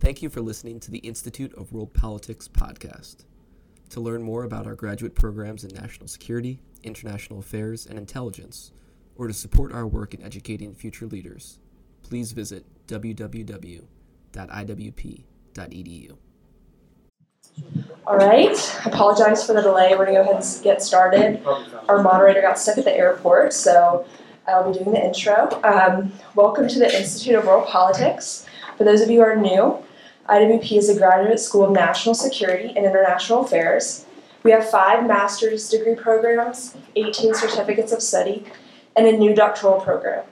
Thank you for listening to the Institute of World Politics podcast. To learn more about our graduate programs in national security, international affairs, and intelligence, or to support our work in educating future leaders, please visit www.iwp.edu. All right, apologize for the delay. We're gonna go ahead and get started. Our moderator got stuck at the airport, so I'll be doing the intro. Um, welcome to the Institute of World Politics. For those of you who are new, IWP is a graduate school of national security and international affairs. We have five master's degree programs, 18 certificates of study, and a new doctoral program.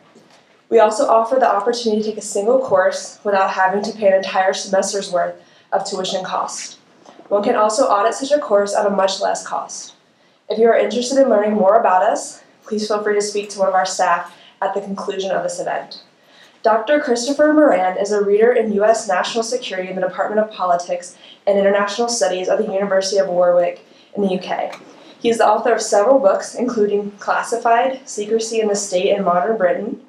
We also offer the opportunity to take a single course without having to pay an entire semester's worth of tuition cost. One can also audit such a course at a much less cost. If you are interested in learning more about us, please feel free to speak to one of our staff at the conclusion of this event. Dr. Christopher Moran is a reader in U.S. National Security in the Department of Politics and International Studies at the University of Warwick in the UK. He is the author of several books, including Classified, Secrecy in the State in Modern Britain,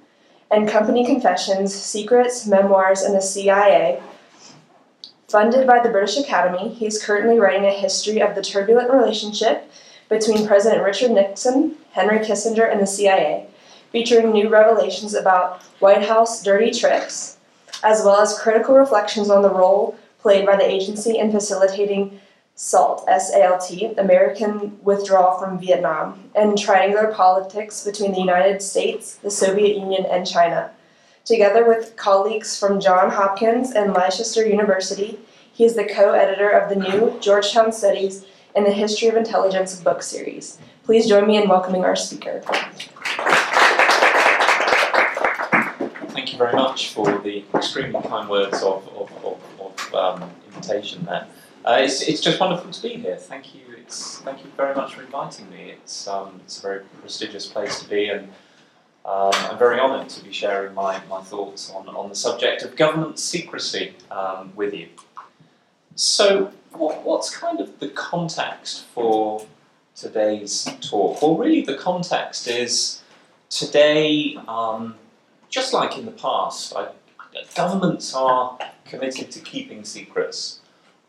and Company Confessions, Secrets, Memoirs, and the CIA. Funded by the British Academy, he is currently writing a history of the turbulent relationship between President Richard Nixon, Henry Kissinger, and the CIA, featuring new revelations about White House dirty tricks, as well as critical reflections on the role played by the agency in facilitating SALT, S-A-L-T, American withdrawal from Vietnam, and triangular politics between the United States, the Soviet Union, and China. Together with colleagues from Johns Hopkins and Leicester University, he is the co-editor of the new Georgetown Studies in the History of Intelligence book series. Please join me in welcoming our speaker. Very much for the extremely kind words of, of, of, of um, invitation there. Uh, it's, it's just wonderful to be here. Thank you. It's, thank you very much for inviting me. It's, um, it's a very prestigious place to be, and um, I'm very honoured to be sharing my, my thoughts on, on the subject of government secrecy um, with you. So, what, what's kind of the context for today's talk? Well, really, the context is today, um, just like in the past, I, governments are committed to keeping secrets.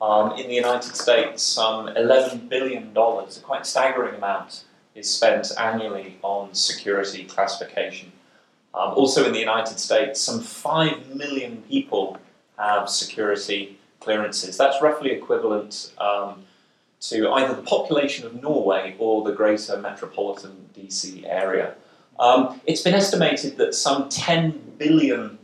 Um, in the United States, some $11 billion, a quite staggering amount, is spent annually on security classification. Um, also in the United States, some 5 million people have security clearances. That's roughly equivalent um, to either the population of Norway or the greater metropolitan DC area. Um, it's been estimated that some 10 billion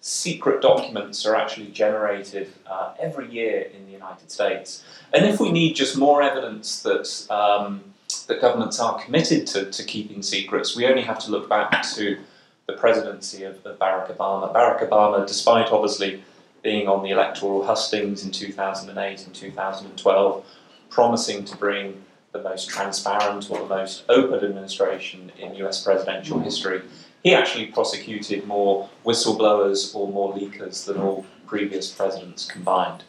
secret documents are actually generated uh, every year in the United States. And if we need just more evidence that, um, that governments are committed to, to keeping secrets, we only have to look back to the presidency of, of Barack Obama. Barack Obama, despite obviously being on the electoral hustings in 2008 and 2012, promising to bring the most transparent or the most open administration in US presidential mm. history. He actually prosecuted more whistleblowers or more leakers than all previous presidents combined.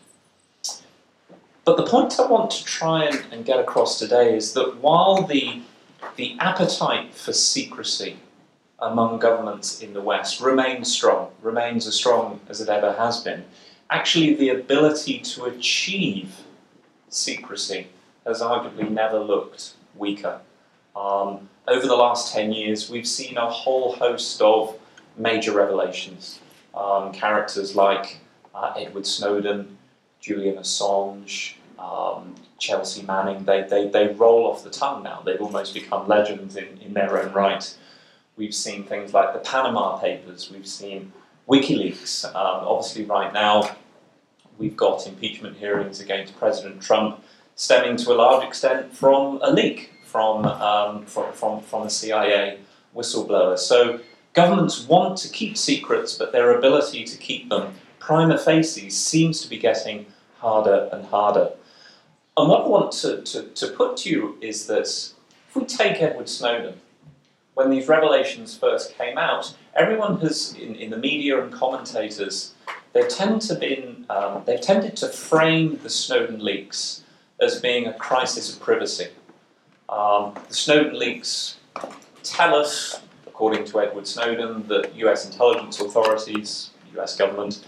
But the point I want to try and, and get across today is that while the, the appetite for secrecy among governments in the West remains strong, remains as strong as it ever has been, actually the ability to achieve secrecy has arguably never looked weaker. Um, over the last 10 years, we've seen a whole host of major revelations. Um, characters like uh, Edward Snowden, Julian Assange, um, Chelsea Manning, they, they, they roll off the tongue now. They've almost become legends in, in their own right. We've seen things like the Panama Papers, we've seen WikiLeaks. Um, obviously, right now, we've got impeachment hearings against President Trump stemming to a large extent from a leak from, um, from, from, from a CIA whistleblower. So governments want to keep secrets, but their ability to keep them prima facie seems to be getting harder and harder. And what I want to, to, to put to you is that if we take Edward Snowden, when these revelations first came out, everyone has, in, in the media and commentators, they tend to been, um, they've tended to frame the Snowden leaks as being a crisis of privacy. Um, the Snowden leaks tell us, according to Edward Snowden, that US intelligence authorities, US government,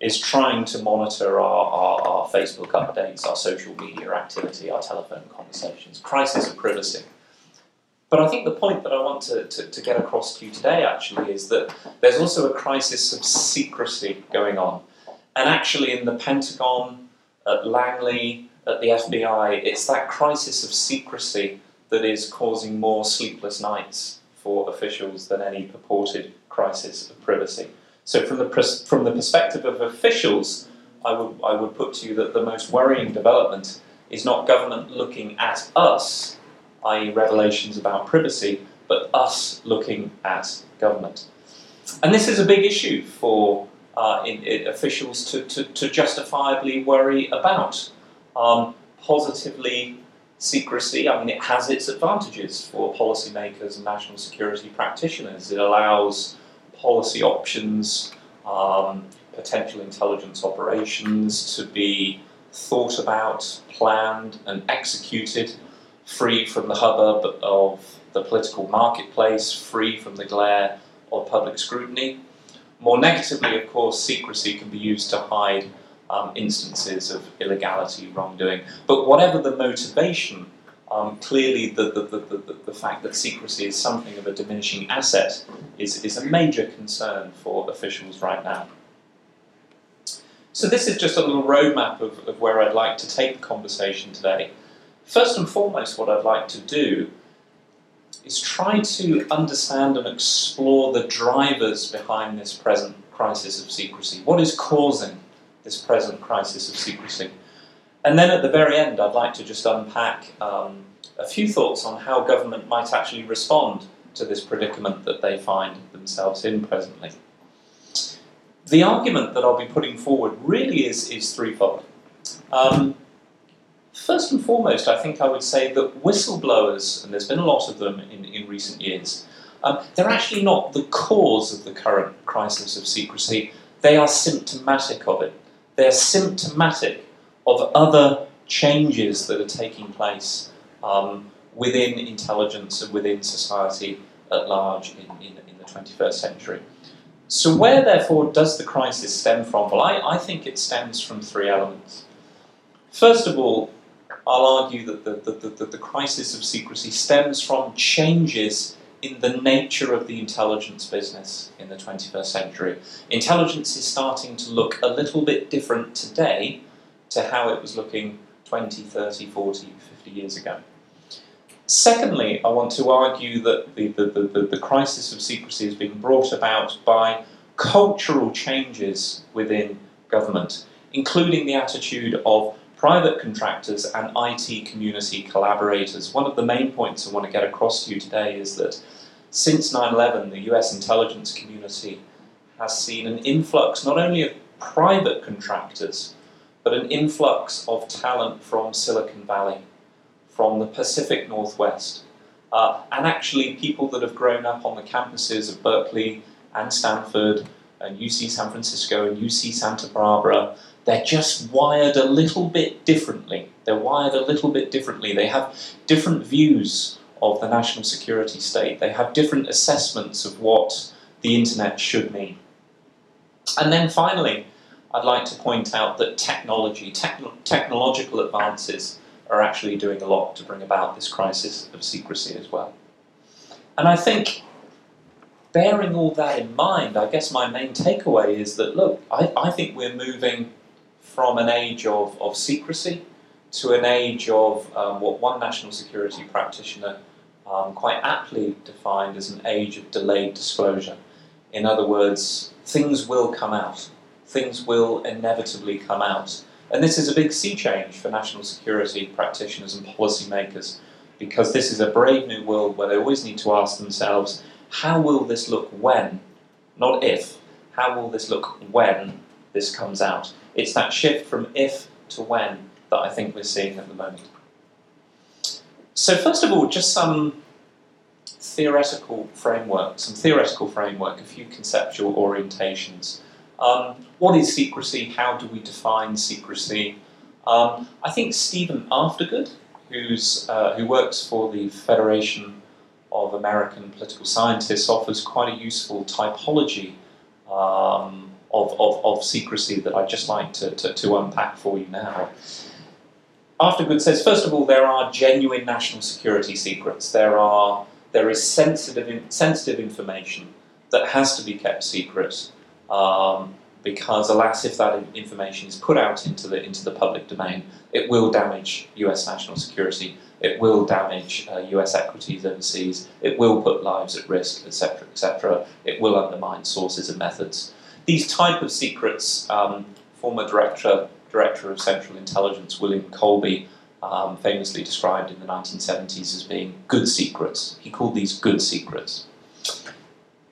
is trying to monitor our, our, our Facebook updates, our social media activity, our telephone conversations. Crisis of privacy. But I think the point that I want to, to, to, get across to you today actually is that there's also a crisis of secrecy going on. And actually, in the Pentagon, at Langley, at the FBI, it's that crisis of secrecy that is causing more sleepless nights for officials than any purported crisis of privacy. So, from the, from the perspective of officials, I would, I would put to you that the most worrying development is not government looking at us, i.e., revelations about privacy, but us looking at government. And this is a big issue for uh, in, in officials to, to, to, justifiably worry about. Um, positively, secrecy, I mean, it has its advantages for policymakers and national security practitioners. It allows policy options, um, potential intelligence operations to be thought about, planned, and executed, free from the hubbub of the political marketplace, free from the glare of public scrutiny. More negatively, of course, secrecy can be used to hide um, instances of illegality, wrongdoing. But whatever the motivation, um, clearly the, the, the, the, fact that secrecy is something of a diminishing asset is, is a major concern for officials right now. So, this is just a little roadmap of, of where I'd like to take the conversation today. First and foremost, what I'd like to do is try to understand and explore the drivers behind this present crisis of secrecy. What is causing this present crisis of secrecy? And then at the very end, I'd like to just unpack um, a few thoughts on how government might actually respond to this predicament that they find themselves in presently. The argument that I'll be putting forward really is, is threefold. Um, First and foremost, I think I would say that whistleblowers, and there's been a lot of them in, in recent years, um, they're actually not the cause of the current crisis of secrecy, they are symptomatic of it. They're symptomatic of other changes that are taking place um, within intelligence and within society at large in, in, in, the 21st century. So, where therefore does the crisis stem from? Well, I, I think it stems from three elements. First of all, I'll argue that the, the, the, the, crisis of secrecy stems from changes in the nature of the intelligence business in the 21st century. Intelligence is starting to look a little bit different today to how it was looking 20, 30, 40, 50 years ago. Secondly, I want to argue that the, the, the, the crisis of secrecy is being brought about by cultural changes within government, including the attitude of private contractors and IT community collaborators. One of the main points I want to get across to you today is that since 9 11, the US intelligence community has seen an influx not only of private contractors, but an influx of talent from Silicon Valley, from the Pacific Northwest, uh, and actually people that have grown up on the campuses of Berkeley and Stanford and UC San Francisco and UC Santa Barbara they're just wired a little bit differently. They're wired a little bit differently. They have different views of the national security state. They have different assessments of what the internet should mean. And then finally, I'd like to point out that technology, technological advances, are actually doing a lot to bring about this crisis of secrecy as well. And I think, bearing all that in mind, I guess my main takeaway is that look, I, I think we're moving from an age of, of secrecy to an age of um, what one national security practitioner um, quite aptly defined as an age of delayed disclosure. In other words, things will come out. Things will inevitably come out. And this is a big sea change for national security practitioners and policymakers because this is a brave new world where they always need to ask themselves how will this look when, not if, how will this look when this comes out? It's that shift from if to when that I think we're seeing at the moment. So, first of all, just some theoretical framework, some theoretical framework, a few conceptual orientations. Um, what is secrecy? How do we define secrecy? Um, I think Stephen Aftergood, who's, uh, who works for the Federation of American Political Scientists, offers quite a useful typology um, of, of, of secrecy that I'd just like to, to, to unpack for you now. Aftergood says, first of all, there are genuine national security secrets. There are there is sensitive sensitive information that has to be kept secret um, because, alas, if that information is put out into the into the public domain, it will damage U.S. national security. It will damage uh, U.S. equities overseas. It will put lives at risk, etc., etc. It will undermine sources and methods. These type of secrets, um, former director director of Central Intelligence William Colby um, famously described in the 1970s as being good secrets. He called these good secrets.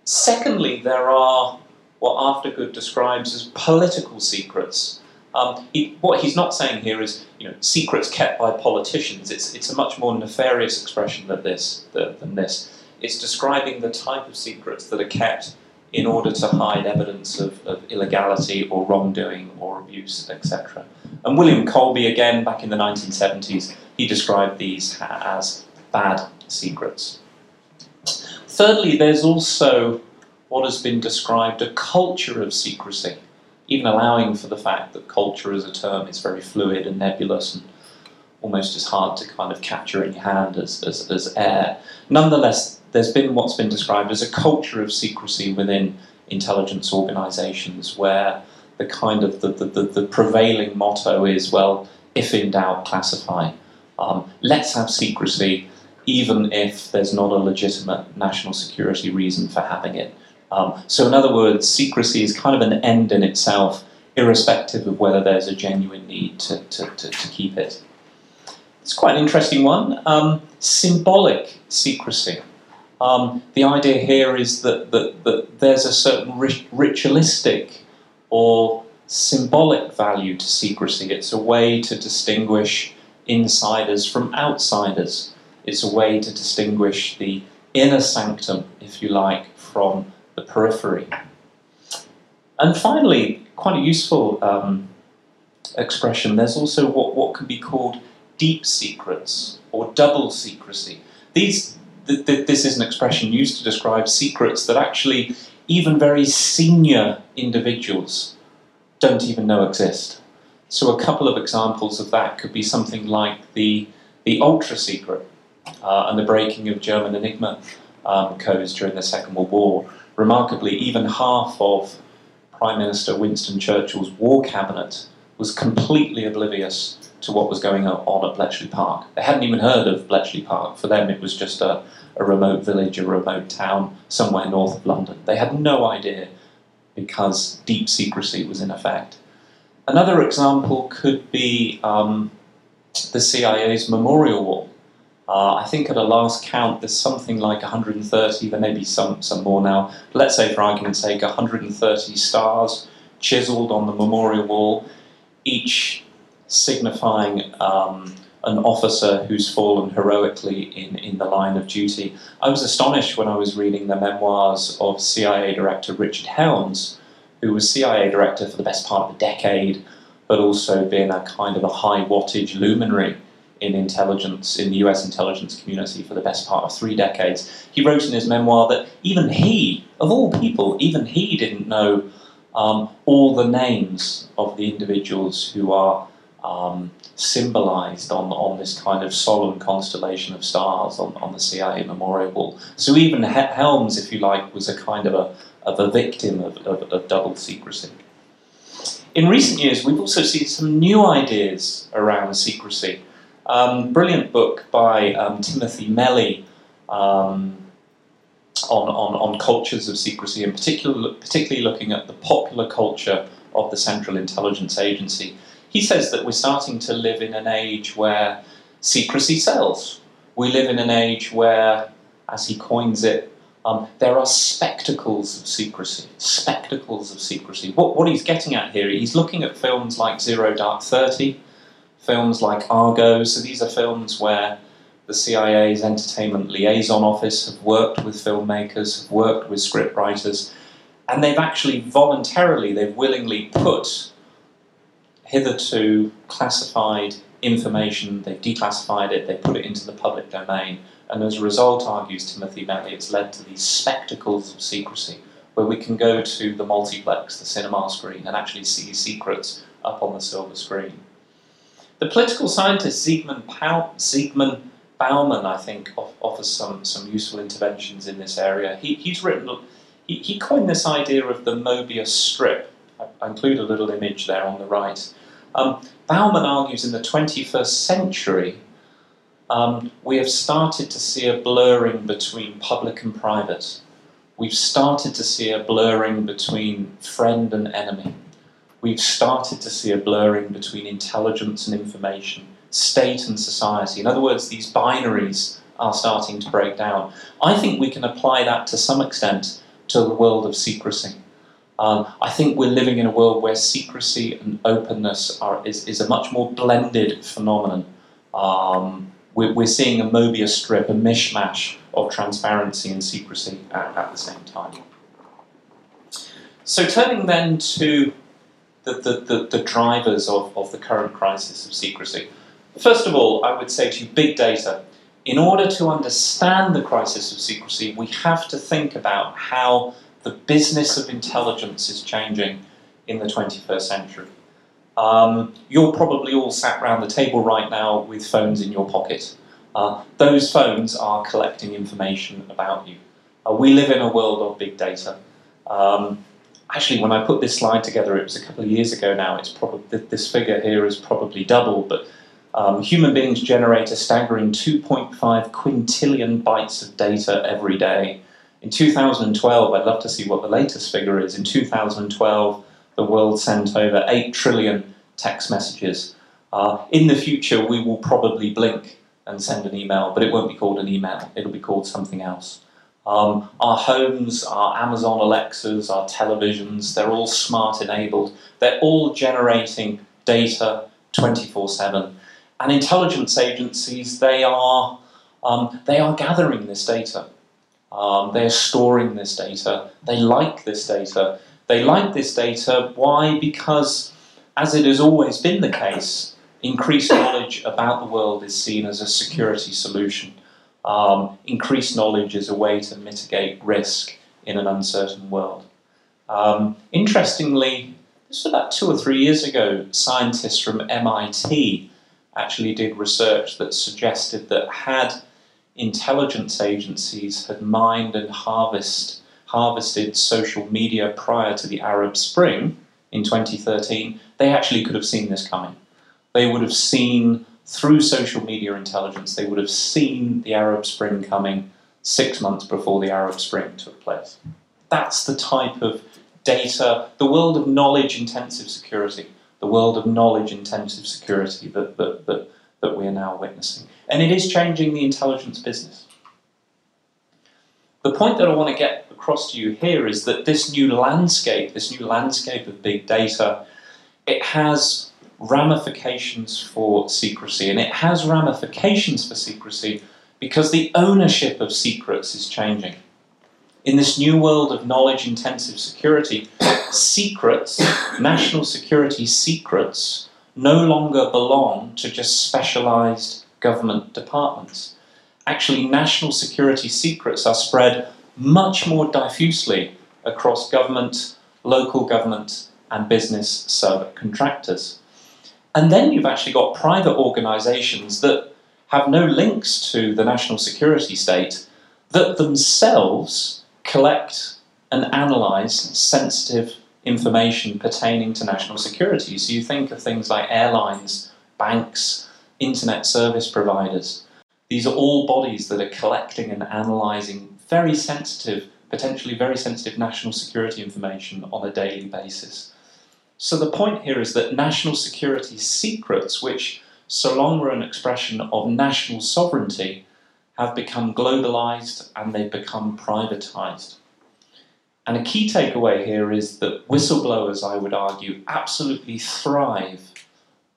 Secondly, there are what Aftergood describes as political secrets. Um, he, what he's not saying here is, you know, secrets kept by politicians. It's, it's a much more nefarious expression than this, than this. It's describing the type of secrets that are kept in order to hide evidence of, of illegality or wrongdoing or abuse, etc. And William Colby, again, back in the 1970s, he described these as bad secrets. Thirdly, there's also what has been described a culture of secrecy, even allowing for the fact that culture as a term is very fluid and nebulous and almost as hard to kind of capture in your hand as, as, as air. Nonetheless, there's been what's been described as a culture of secrecy within intelligence organizations where the kind of the, the, the, the prevailing motto is well, if in doubt, classify. Um, let's have secrecy, even if there's not a legitimate national security reason for having it. Um, so, in other words, secrecy is kind of an end in itself, irrespective of whether there's a genuine need to, to, to, to keep it. It's quite an interesting one. Um, symbolic secrecy. Um, the idea here is that, that, that there's a certain ritualistic or symbolic value to secrecy. It's a way to distinguish insiders from outsiders. It's a way to distinguish the inner sanctum, if you like, from the periphery. And finally, quite a useful um, expression, there's also what, what can be called deep secrets or double secrecy. These, th- th- this is an expression used to describe secrets that actually even very senior individuals don't even know exist. So, a couple of examples of that could be something like the, the ultra secret uh, and the breaking of German Enigma um, codes during the Second World War. Remarkably, even half of Prime Minister Winston Churchill's war cabinet was completely oblivious to what was going on at Bletchley Park. They hadn't even heard of Bletchley Park. For them, it was just a, a remote village, a remote town somewhere north of London. They had no idea because deep secrecy was in effect. Another example could be um, the CIA's memorial wall. Uh, I think at a last count there's something like 130, there may be some, some more now. Let's say, for argument's sake, 130 stars chiseled on the memorial wall, each signifying um, an officer who's fallen heroically in, in the line of duty. I was astonished when I was reading the memoirs of CIA Director Richard Helms, who was CIA Director for the best part of a decade, but also been a kind of a high wattage luminary in intelligence, in the US intelligence community for the best part of three decades. He wrote in his memoir that even he, of all people, even he didn't know um, all the names of the individuals who are um, symbolized on, on this kind of solemn constellation of stars on, on the CIA memorial wall. So even Helms, if you like, was a kind of a, of a victim of, of, of double secrecy. In recent years, we've also seen some new ideas around secrecy. Um, brilliant book by um, Timothy Melley um, on, on, on cultures of secrecy, and particular, particularly looking at the popular culture of the Central Intelligence Agency. He says that we're starting to live in an age where secrecy sells. We live in an age where, as he coins it, um, there are spectacles of secrecy. Spectacles of secrecy. What, what he's getting at here, he's looking at films like Zero Dark Thirty, films like Argo. So these are films where the CIA's Entertainment Liaison Office have worked with filmmakers, have worked with scriptwriters, and they've actually voluntarily, they've willingly put hitherto classified information, they've declassified it, they put it into the public domain, and as a result, argues Timothy Melley, it's led to these spectacles of secrecy where we can go to the multiplex, the cinema screen, and actually see secrets up on the silver screen. The political scientist Zygmunt, Pau- Bauman, I think, offers some, some useful interventions in this area. He, he's written, he, he coined this idea of the Mobius strip. I, I include a little image there on the right. Um, Bauman argues in the 21st century um, we have started to see a blurring between public and private. We've started to see a blurring between friend and enemy. We've started to see a blurring between intelligence and information, state and society. In other words, these binaries are starting to break down. I think we can apply that to some extent to the world of secrecy. Um, I think we're living in a world where secrecy and openness are, is, is a much more blended phenomenon. Um, we're, we're seeing a Mobius strip, a mishmash of transparency and secrecy at, at the same time. So, turning then to the, the, the, the, drivers of, of the current crisis of secrecy. First of all, I would say to you, big data. In order to understand the crisis of secrecy, we have to think about how the business of intelligence is changing in the 21st century. Um, you're probably all sat around the table right now with phones in your pocket. Uh, those phones are collecting information about you. Uh, we live in a world of big data. Um, actually, when I put this slide together, it was a couple of years ago now. It's probably this figure here is probably double, but um, human beings generate a staggering 2.5 quintillion bytes of data every day. In 2012, I'd love to see what the latest figure is. In 2012, the world sent over 8 trillion text messages. Uh, in the future, we will probably blink and send an email, but it won't be called an email, it'll be called something else. Um, our homes, our Amazon Alexas, our televisions, they're all smart enabled. They're all generating data 24 7. And intelligence agencies, they are, um, they are gathering this data. Um, they're storing this data. They like this data. They like this data. Why? Because, as it has always been the case, increased knowledge about the world is seen as a security solution. Um, increased knowledge is a way to mitigate risk in an uncertain world. Um, interestingly, this was about two or three years ago, scientists from MIT actually did research that suggested that had intelligence agencies had mined and harvest, harvested social media prior to the Arab Spring in 2013, they actually could have seen this coming. They would have seen, through social media intelligence, they would have seen the Arab Spring coming six months before the Arab Spring took place. That's the type of data, the world of knowledge intensive security, the world of knowledge intensive security that, that, that, that we are now witnessing. And it is changing the intelligence business. The point that I want to get across to you here is that this new landscape, this new landscape of big data, it has ramifications for secrecy. And it has ramifications for secrecy because the ownership of secrets is changing. In this new world of knowledge intensive security, secrets, national security secrets, no longer belong to just specialized government departments. Actually, national security secrets are spread much more diffusely across government, local government, and business subcontractors. And then you've actually got private organisations that have no links to the national security state that themselves collect and analyse sensitive information pertaining to national security. So you think of things like airlines, banks, internet service providers. These are all bodies that are collecting and analysing very sensitive, potentially very sensitive national security information on a daily basis. So the point here is that national security secrets, which so long were an expression of national sovereignty, have become globalized and they've become privatized. And a key takeaway here is that whistleblowers, I would argue, absolutely thrive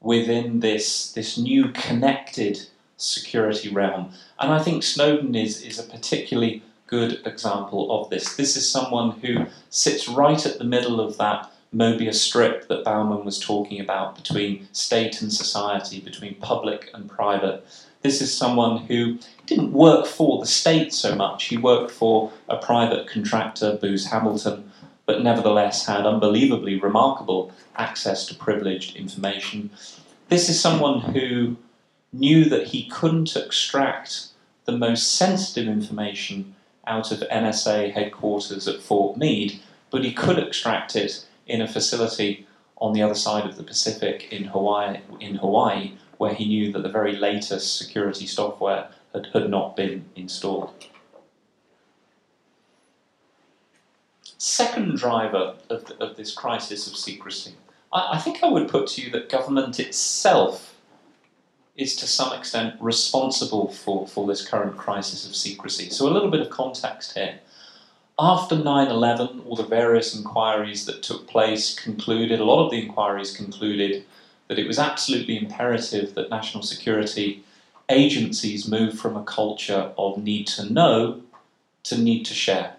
within this, this new connected security realm. And I think Snowden is, is a particularly good example of this. This is someone who sits right at the middle of that Mobius strip that Bauman was talking about between state and society, between public and private. This is someone who didn't work for the state so much. He worked for a private contractor, Booz Hamilton, but nevertheless had unbelievably remarkable access to privileged information. This is someone who knew that he couldn't extract the most sensitive information out of NSA headquarters at Fort Meade, but he could extract it in a facility on the other side of the Pacific in Hawaii, in Hawaii where he knew that the very latest security software had, had not been installed. Second driver of, the, of this crisis of secrecy, I, I think I would put to you that government itself is to some extent responsible for, for this current crisis of secrecy. So, a little bit of context here. After 9 11, all the various inquiries that took place concluded, a lot of the inquiries concluded that it was absolutely imperative that national security agencies move from a culture of need to know to need to share.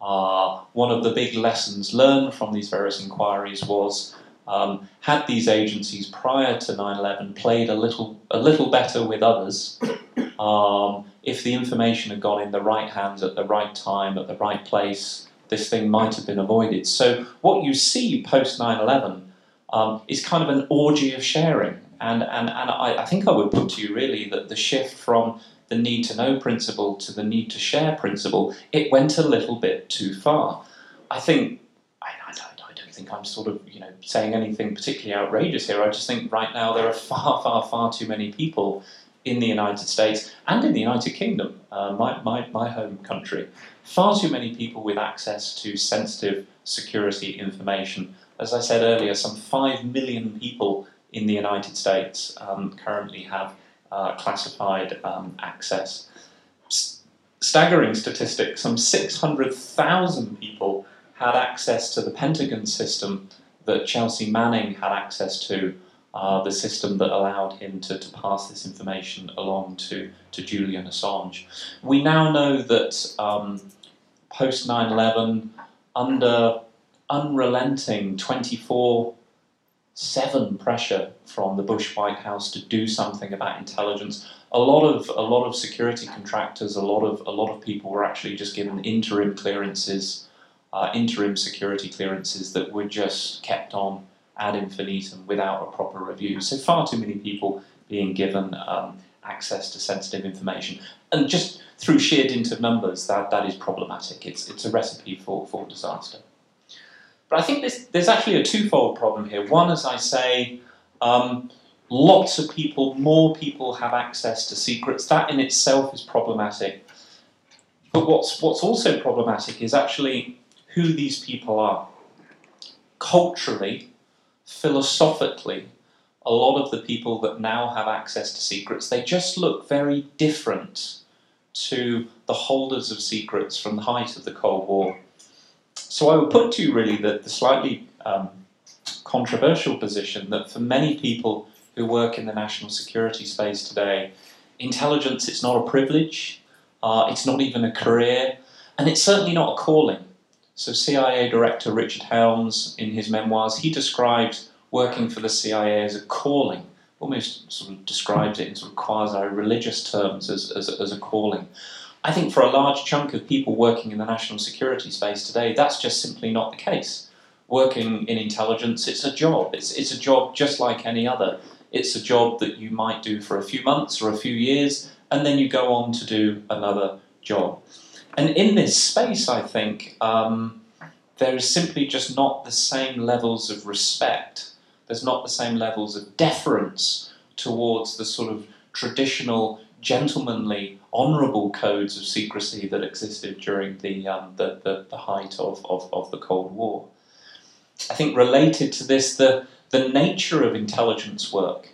Uh, one of the big lessons learned from these various inquiries was um, had these agencies prior to 9/11 played a little a little better with others, um, if the information had gone in the right hands at the right time at the right place, this thing might have been avoided. So what you see post 9/11 um, is kind of an orgy of sharing. And, and, and I, I, think I would put to you really that the shift from the need to know principle to the need to share principle, it went a little bit too far. I think, I, don't think I'm sort of you know saying anything particularly outrageous here. I just think right now there are far, far, far too many people in the United States and in the United Kingdom, uh, my, my, my home country, far too many people with access to sensitive security information as I said earlier, some 5 million people in the United States um, currently have uh, classified um, access. Staggering statistics some 600,000 people had access to the Pentagon system that Chelsea Manning had access to, uh, the system that allowed him to, to pass this information along to, to Julian Assange. We now know that um, post 9 11, under unrelenting 24 7 pressure from the Bush White House to do something about intelligence. A lot of a lot of security contractors, a lot of a lot of people were actually just given interim clearances, uh, interim security clearances that were just kept on ad infinitum without a proper review. So far too many people being given um, access to sensitive information, and just through sheer dint of numbers, that that is problematic. It's it's a recipe for for disaster. But I think this, there's actually a twofold problem here. One, as I say, um, lots of people, more people have access to secrets. That in itself is problematic. But what's, what's also problematic is actually who these people are. Culturally, philosophically, a lot of the people that now have access to secrets, they just look very different to the holders of secrets from the height of the Cold War. So I would put to you really that the slightly um, controversial position that for many people who work in the national security space today, intelligence it's not a privilege, uh, it's not even a career, and it's certainly not a calling. So CIA Director Richard Helms, in his memoirs, he describes working for the CIA as a calling, almost sort of describes it in sort of quasi-religious terms as, as, as a calling. I think for a large chunk of people working in the national security space today, that's just simply not the case. Working in intelligence, it's a job. It's, it's a job just like any other. It's a job that you might do for a few months or a few years, and then you go on to do another job. And in this space, I think um, there is simply just not the same levels of respect. There's not the same levels of deference towards the sort of traditional gentlemanly, honourable codes of secrecy that existed during the, um, the, the, the, height of, of, of the Cold War. I think related to this, the, the nature of intelligence work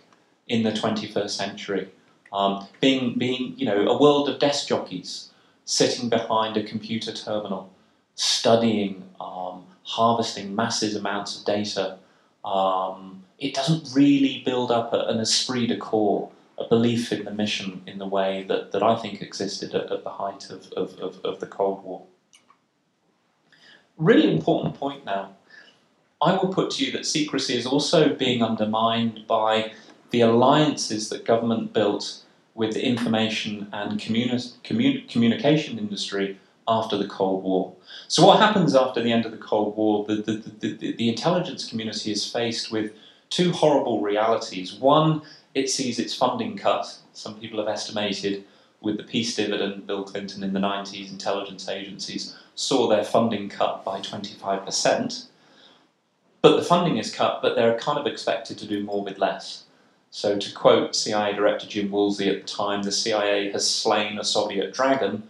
in the 21st century, um, being, being you know, a world of desk jockeys sitting behind a computer terminal, studying, um, harvesting massive amounts of data. Um, it doesn't really build up an esprit de corps a belief in the mission in the way that, that I think existed at, at the height of, of, of, of the Cold War. Really important point now. I will put to you that secrecy is also being undermined by the alliances that government built with the information and communi- commun- communication industry after the Cold War. So, what happens after the end of the Cold War? The, the, the, the, the intelligence community is faced with two horrible realities. One, it sees its funding cut. Some people have estimated with the peace dividend, Bill Clinton in the 90s, intelligence agencies saw their funding cut by 25%. But the funding is cut, but they're kind of expected to do more with less. So, to quote CIA Director Jim Woolsey at the time, the CIA has slain a Soviet dragon,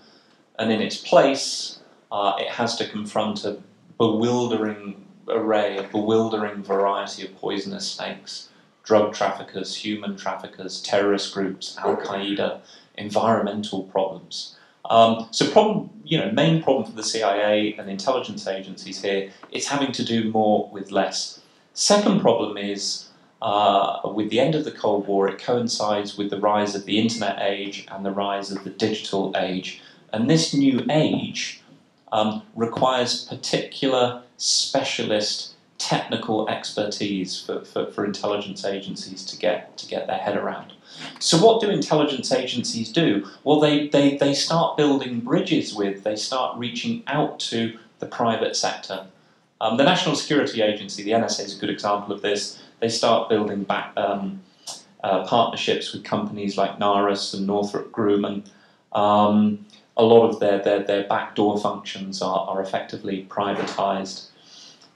and in its place, uh, it has to confront a bewildering array, a bewildering variety of poisonous snakes drug traffickers, human traffickers, terrorist groups, Al Qaeda, environmental problems. Um, so, problem, you know, main problem for the CIA and intelligence agencies here is having to do more with less. Second problem is uh, with the end of the Cold War, it coincides with the rise of the internet age and the rise of the digital age. And this new age um, requires particular specialist technical expertise for, for, for intelligence agencies to get to get their head around. So what do intelligence agencies do? Well they, they, they start building bridges with, they start reaching out to the private sector. Um, the National Security Agency, the NSA is a good example of this. They start building back um, uh, partnerships with companies like Narus and Northrop Grumman. Um, a lot of their, their, their backdoor functions are, are effectively privatized.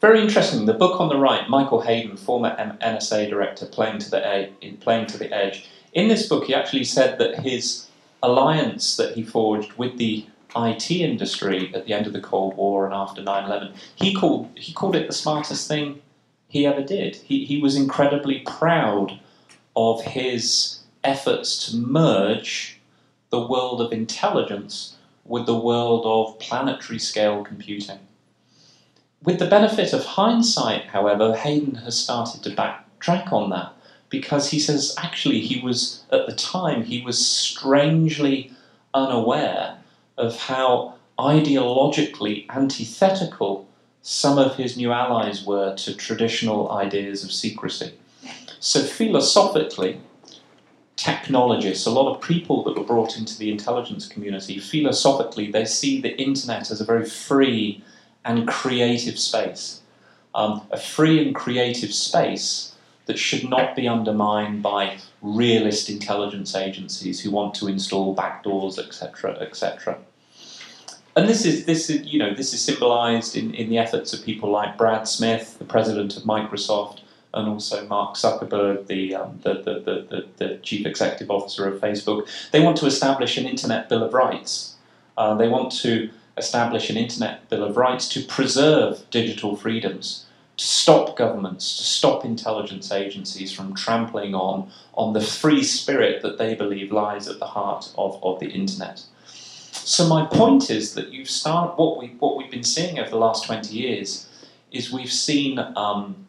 Very interesting. The book on the right, Michael Hayden, former NSA director, playing to the edge, playing to the edge. In this book, he actually said that his alliance that he forged with the IT industry at the end of the Cold War and after 9/11, he called he called it the smartest thing he ever did. He he was incredibly proud of his efforts to merge the world of intelligence with the world of planetary scale computing. With the benefit of hindsight, however, Hayden has started to backtrack on that because he says actually he was, at the time, he was strangely unaware of how ideologically antithetical some of his new allies were to traditional ideas of secrecy. So, philosophically, technologists, a lot of people that were brought into the intelligence community, philosophically, they see the internet as a very free and creative space. Um, a free and creative space that should not be undermined by realist intelligence agencies who want to install backdoors, etc., etc. And this is this is you know this is symbolised in, in the efforts of people like Brad Smith, the president of Microsoft, and also Mark Zuckerberg, the, um, the, the, the, the, chief executive officer of Facebook. They want to establish an Internet Bill of Rights. Uh, they want to establish an Internet Bill of Rights to preserve digital freedoms, to stop governments, to stop intelligence agencies from trampling on, on the free spirit that they believe lies at the heart of, of the Internet. So my point is that you've started what we what we've been seeing over the last twenty years is we've seen um,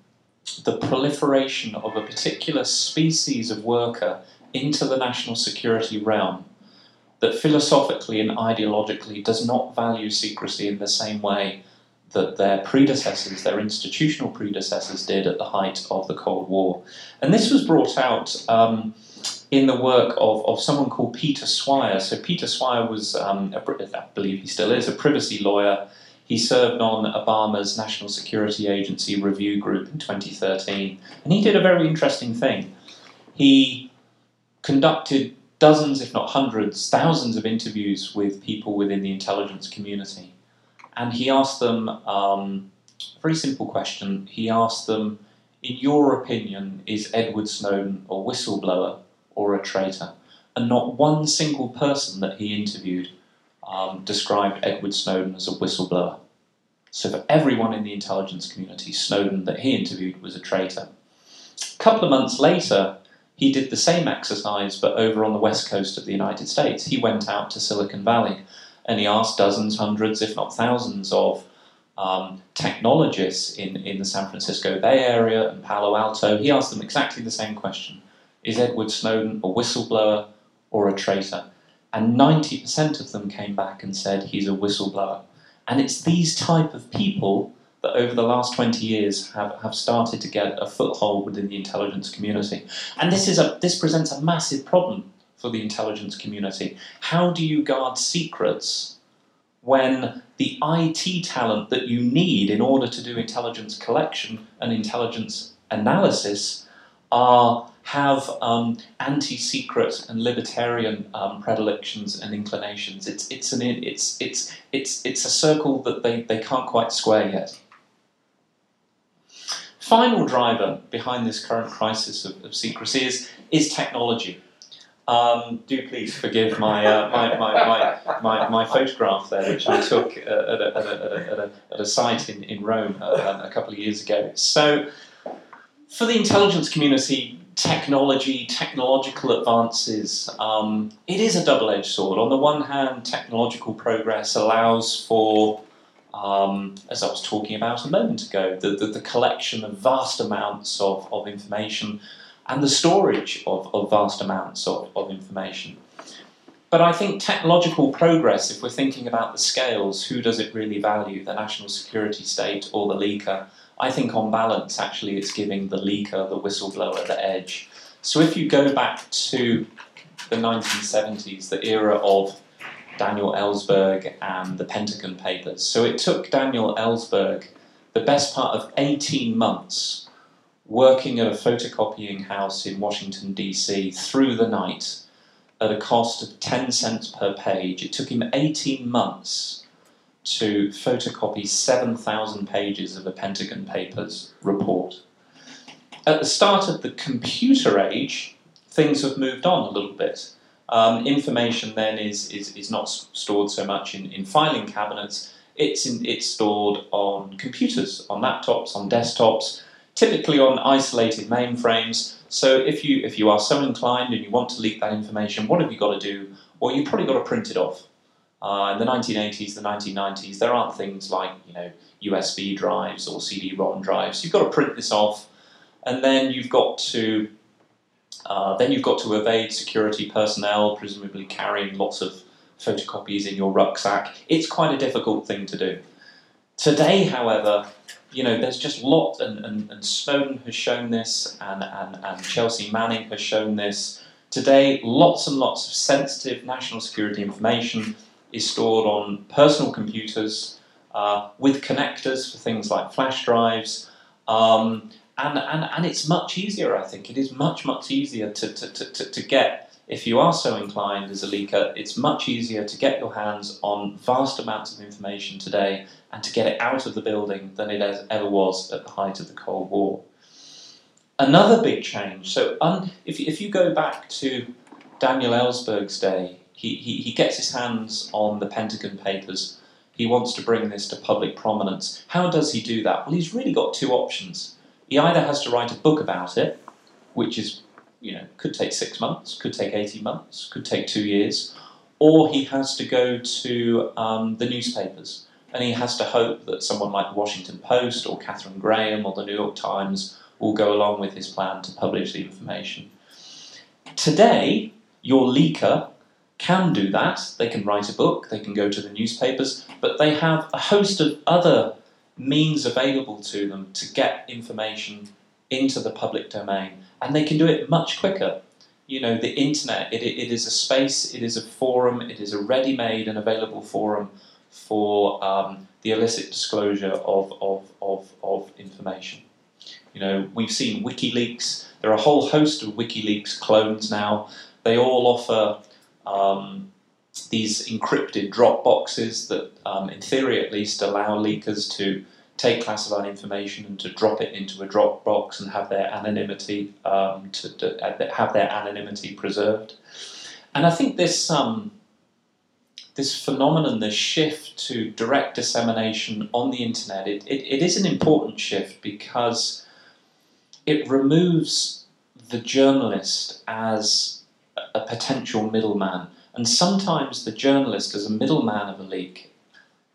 the proliferation of a particular species of worker into the national security realm that philosophically and ideologically does not value secrecy in the same way that their predecessors, their institutional predecessors, did at the height of the Cold War. And this was brought out um, in the work of, of someone called Peter Swire. So, Peter Swire was, um, a, I believe he still is, a privacy lawyer he served on Obama's National Security Agency review group in 2013, and he did a very interesting thing. He conducted dozens, if not hundreds, thousands of interviews with people within the intelligence community. And he asked them um, a very simple question. He asked them, In your opinion, is Edward Snowden a whistleblower or a traitor? And not one single person that he interviewed um, described Edward Snowden as a whistleblower. So for everyone in the intelligence community, Snowden that he interviewed was a traitor. A couple of months later, he did the same exercise, but over on the west coast of the United States. He went out to Silicon Valley and he asked dozens, hundreds, if not thousands, of um, technologists in, in the San Francisco Bay Area and Palo Alto. He asked them exactly the same question Is Edward Snowden a whistleblower or a traitor? and 90% of them came back and said he's a whistleblower. And it's these type of people that over the last 20 years have, have started to get a foothold within the intelligence community. And this, is a, this presents a massive problem for the intelligence community. How do you guard secrets when the IT talent that you need in order to do intelligence collection and intelligence analysis are have um, anti-secret and libertarian um, predilections and inclinations. It's it's an it's it's it's it's a circle that they, they can't quite square yet. Final driver behind this current crisis of, of secrecy is is technology. Um, do please forgive my, uh, my, my, my, my, photograph there, which I took uh, at, a, at, a, at, a, at, a, site in, in Rome uh, a couple of years ago. So, for the intelligence community, technology, technological advances, um, it is a double edged sword. On the one hand, technological progress allows for, um, as I was talking about a moment ago, the, the, the, collection of vast amounts of, of information and the storage of, of vast amounts of, of information. But I think technological progress, if we're thinking about the scales, who does it really value, the national security state or the leaker? I think on balance, actually, it's giving the leaker, the whistleblower, the edge. So if you go back to the 1970s, the era of Daniel Ellsberg and the Pentagon Papers. So it took Daniel Ellsberg the best part of 18 months working at a photocopying house in Washington, D.C. through the night at a cost of 10 cents per page. It took him 18 months to photocopy 7,000 pages of a Pentagon Papers report. At the start of the computer age, things have moved on a little bit. Um, information then is, is, is not stored so much in, in filing cabinets, it's, in, it's stored on computers, on laptops, on desktops, typically on isolated mainframes. So if you, if you are so inclined and you want to leak that information, what have you got to do? Well, you've probably got to print it off. Uh, in the 1980s, the 1990s, there aren't things like you know USB drives or CD-ROM drives. You've got to print this off, and then you've got to uh, then you've got to evade security personnel, presumably carrying lots of photocopies in your rucksack. It's quite a difficult thing to do. Today, however, you know, there's just lots, and, and, and Snowden has shown this, and, and, and Chelsea Manning has shown this. Today, lots and lots of sensitive national security information is stored on personal computers uh, with connectors for things like flash drives. Um, and, and, and it's much easier, I think. It is much, much easier to, to, to, to get, if you are so inclined as a leaker, it's much easier to get your hands on vast amounts of information today and to get it out of the building than it ever was at the height of the Cold War. Another big change, so un, if, if you go back to Daniel Ellsberg's day, he, he, he gets his hands on the Pentagon Papers. He wants to bring this to public prominence. How does he do that? Well, he's really got two options. He either has to write a book about it, which is, you know, could take six months, could take 18 months, could take two years, or he has to go to um, the newspapers and he has to hope that someone like the Washington Post or Katharine Graham or the New York Times will go along with his plan to publish the information. Today, your leaker can do that. They can write a book, they can go to the newspapers, but they have a host of other means available to them to get information into the public domain. And they can do it much quicker. You know, the internet, it, it is a space, it is a forum, it is a ready made and available forum for um, the illicit disclosure of, of, of, of information. You know, we've seen WikiLeaks, there are a whole host of WikiLeaks clones now. They all offer um, these encrypted drop boxes that, um, in theory at least, allow leakers to take classified information and to drop it into a drop box and have their anonymity um, to, to, uh, have their anonymity preserved. And I think this um, this phenomenon, this shift to direct dissemination on the internet, it, it, it is an important shift because it removes the journalist as a potential middleman. And sometimes the journalist, as a middleman of a leak,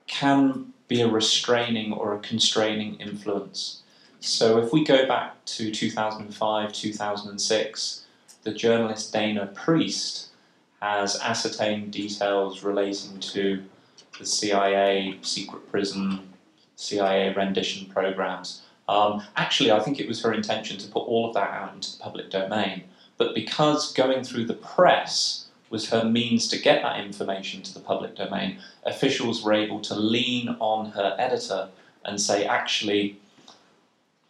can be a restraining or a constraining influence. So if we go back to 2005, 2006, the journalist Dana Priest has ascertained details relating to the CIA secret prison, CIA rendition programs. Um, actually, I think it was her intention to put all of that out into the public domain but because going through the press was her means to get that information to the public domain, officials were able to lean on her editor and say, actually,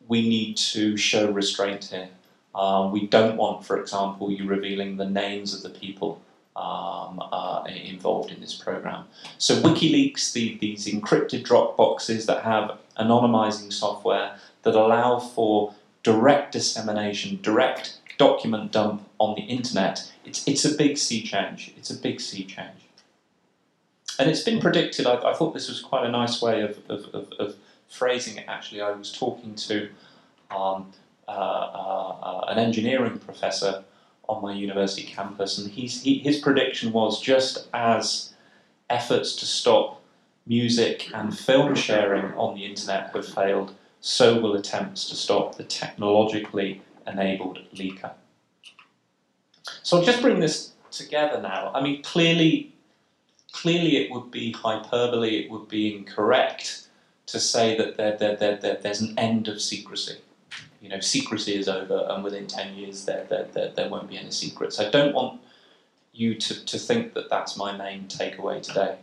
we need to show restraint here. Um, we don't want, for example, you revealing the names of the people um, uh, involved in this program. So WikiLeaks, the, these encrypted drop boxes that have anonymizing software that allow for direct dissemination, direct document dump on the internet, it's, it's a big sea change. It's a big sea change. And it's been predicted, I, I thought this was quite a nice way of, of, of, of phrasing it actually. I was talking to um, uh, uh, uh an engineering professor on my university campus, and he's, he, his prediction was just as efforts to stop music and film sharing on the internet have failed, so will attempts to stop the technologically enabled leaker. So I'll just bring this together now. I mean, clearly, clearly it would be hyperbole, it would be incorrect to say that there, there, there, there, there's an end of secrecy you know, secrecy is over, and within 10 years there, there, there, there won't be any secrets. I don't want you to, to think that that's my main takeaway today.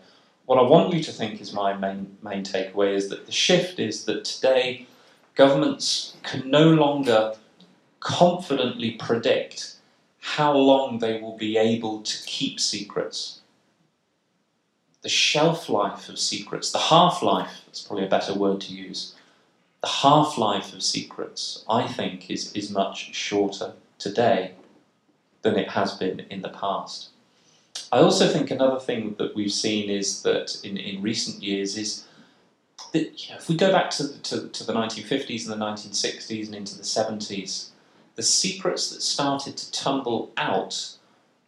What I want you to think is my main, main takeaway is that the shift is that today governments can no longer confidently predict how long they will be able to keep secrets. The shelf life of secrets, the half life, that's probably a better word to use, the half life of secrets, I think, is, is much shorter today than it has been in the past. I also think another thing that we've seen is that in, in recent years is that if we go back to the, to, to the 1950s and the 1960s and into the 70s, the secrets that started to tumble out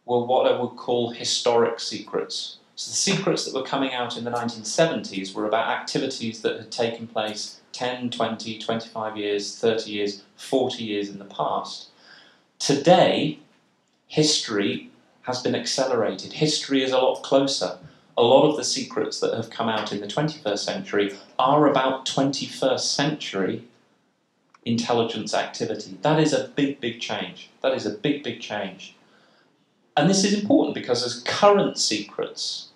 were what I would call historic secrets. So the secrets that were coming out in the 1970s were about activities that had taken place 10, 20, 25 years, 30 years, 40 years in the past. Today, history has been accelerated. History is a lot closer. A lot of the secrets that have come out in the 21st century are about 21st century intelligence activity. That is a big, big change. That is a big, big change. And this is important because as current secrets,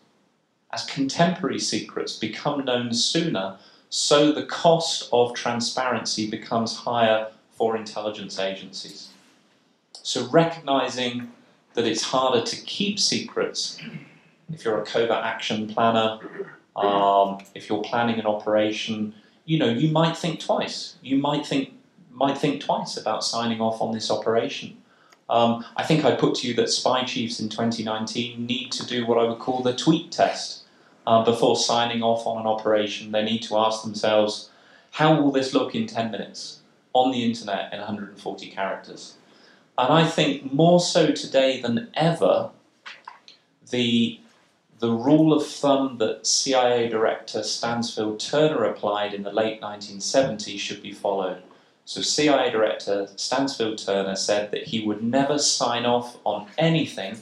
as contemporary secrets become known sooner, so the cost of transparency becomes higher for intelligence agencies. So recognizing that it's harder to keep secrets if you're a covert action planner, um, if you're planning an operation, you know, you might think twice. You might think might think twice about signing off on this operation. Um, I think I put to you that spy chiefs in 2019 need to do what I would call the tweet test uh, before signing off on an operation, they need to ask themselves, how will this look in 10 minutes on the internet in 140 characters? And I think more so today than ever, the, the rule of thumb that CIA Director Stansfield Turner applied in the late 1970s should be followed. So, CIA Director Stansfield Turner said that he would never sign off on anything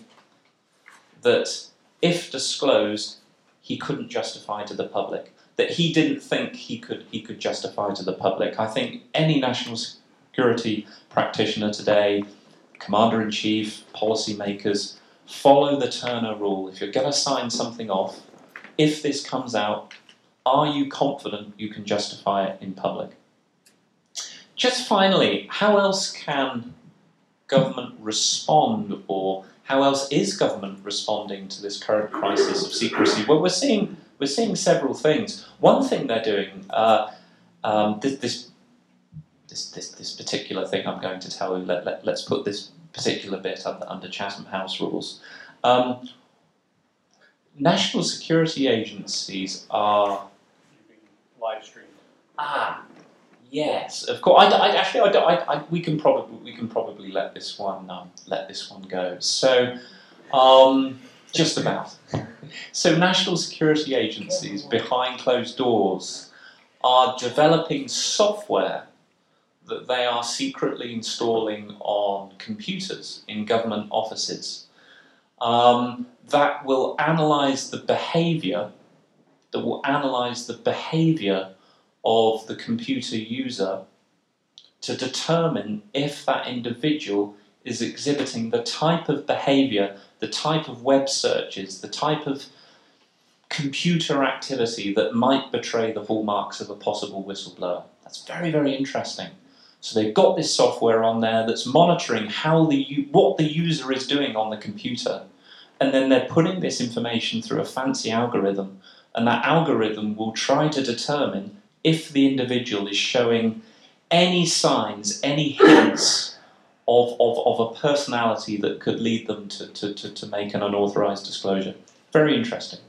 that, if disclosed, he couldn't justify to the public, that he didn't think he could, he could justify to the public. I think any national security practitioner today, commander in chief, policymakers, follow the Turner rule. If you're going to sign something off, if this comes out, are you confident you can justify it in public? Just finally, how else can government respond or how else is government responding to this current crisis of secrecy? Well, we're seeing we're seeing several things. One thing they're doing, uh, um, this, this, this this particular thing I'm going to tell you. Let, Let, let, us put this particular bit under, under Chatham House rules. Um, national security agencies are live streamed. Ah, Yes, of course. I, I actually, I, I, I, we can probably we can probably let this one um, let this one go. So, um, just about. So, national security agencies behind closed doors are developing software that they are secretly installing on computers in government offices um, that will analyze the behavior that will analyze the behavior of the computer user to determine if that individual is exhibiting the type of behavior, the type of web searches, the type of computer activity that might betray the hallmarks of a possible whistleblower. That's very, very interesting. So they've got this software on there that's monitoring how the what the user is doing on the computer, and then they're putting this information through a fancy algorithm, and that algorithm will try to determine if the individual is showing any signs, any hints of, of, of a personality that could lead them to, to, to, to make an unauthorized disclosure. Very interesting.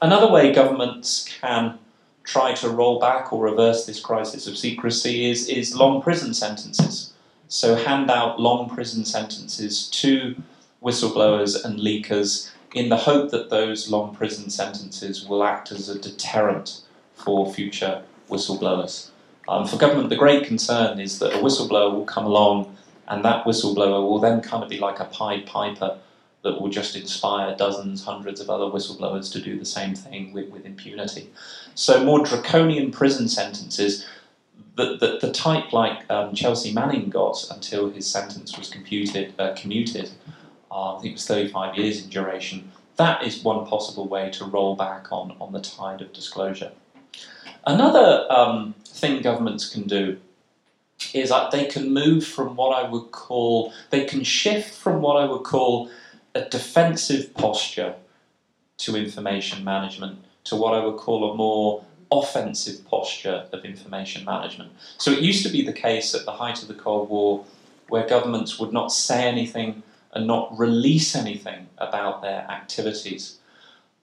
Another way governments can try to roll back or reverse this crisis of secrecy is, is long prison sentences. So, hand out long prison sentences to whistleblowers and leakers in the hope that those long prison sentences will act as a deterrent for future whistleblowers. Um, for government, the great concern is that a whistleblower will come along and that whistleblower will then kind of be like a Pied Piper that will just inspire dozens, hundreds of other whistleblowers to do the same thing with, with impunity. So, more draconian prison sentences, the, the, the type like um, Chelsea Manning got until his sentence was computed, uh, commuted, uh, I think it was 35 years in duration, that is one possible way to roll back on, on the tide of disclosure. Another um, thing governments can do is that they can move from what I would call, they can shift from what I would call a defensive posture to information management to what I would call a more offensive posture of information management. So it used to be the case at the height of the Cold War where governments would not say anything and not release anything about their activities.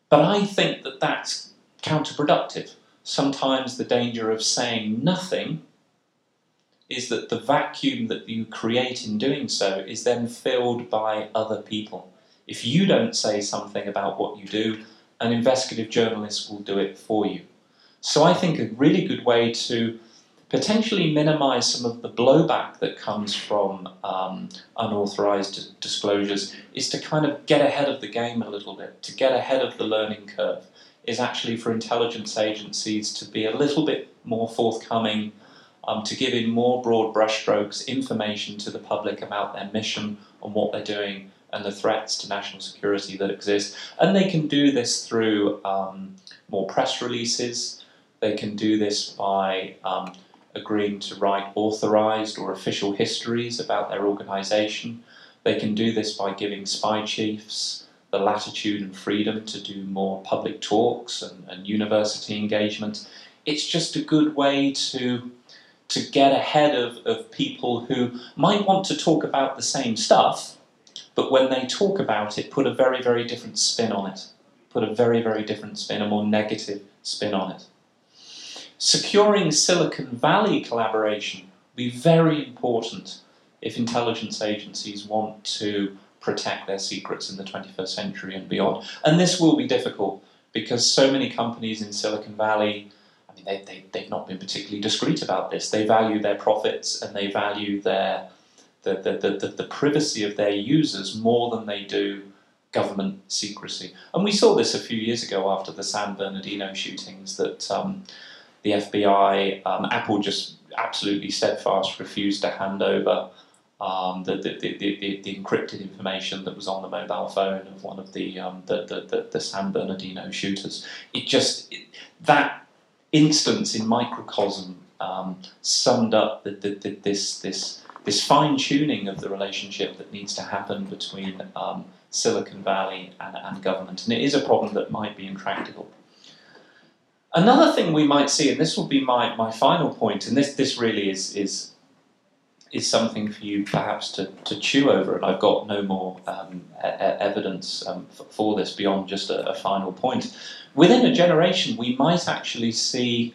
But I think that that's counterproductive. Sometimes the danger of saying nothing is that the vacuum that you create in doing so is then filled by other people. If you don't say something about what you do, an investigative journalist will do it for you. So I think a really good way to potentially minimize some of the blowback that comes from um, unauthorized disclosures is to kind of get ahead of the game a little bit, to get ahead of the learning curve, is actually for intelligence agencies to be a little bit more forthcoming, um, to give in more broad brushstrokes information to the public about their mission and what they're doing and the threats to national security that exist. And they can do this through um, more press releases. They can do this by um, agreeing to write authorized or official histories about their organization. They can do this by giving spy chiefs the latitude and freedom to do more public talks and, and university engagement. It's just a good way to to get ahead of, of people who might want to talk about the same stuff, but when they talk about it, put a very, very different spin on it. Put a very, very different spin, a more negative spin on it. Securing Silicon Valley collaboration will be very important if intelligence agencies want to protect their secrets in the 21st century and beyond. And this will be difficult because so many companies in Silicon Valley, I mean, they, they, they've not been particularly discreet about this. They value their profits and they value their the, the, the, the, privacy of their users more than they do government secrecy. And we saw this a few years ago after the San Bernardino shootings that um, the FBI, um, Apple just absolutely steadfast refused to hand over um, the, the, the, the, encrypted information that was on the mobile phone of one of the, um, the, the, San Bernardino shooters. It just, it, that instance in microcosm um, summed up the, this, this this fine tuning of the relationship that needs to happen between um, Silicon Valley and, and government. And it is a problem that might be intractable. Another thing we might see, and this will be my, my final point, and this, this really is, is, is something for you perhaps to, to chew over, and I've got no more um, e- evidence um, for, this beyond just a, a final point. Within a generation, we might actually see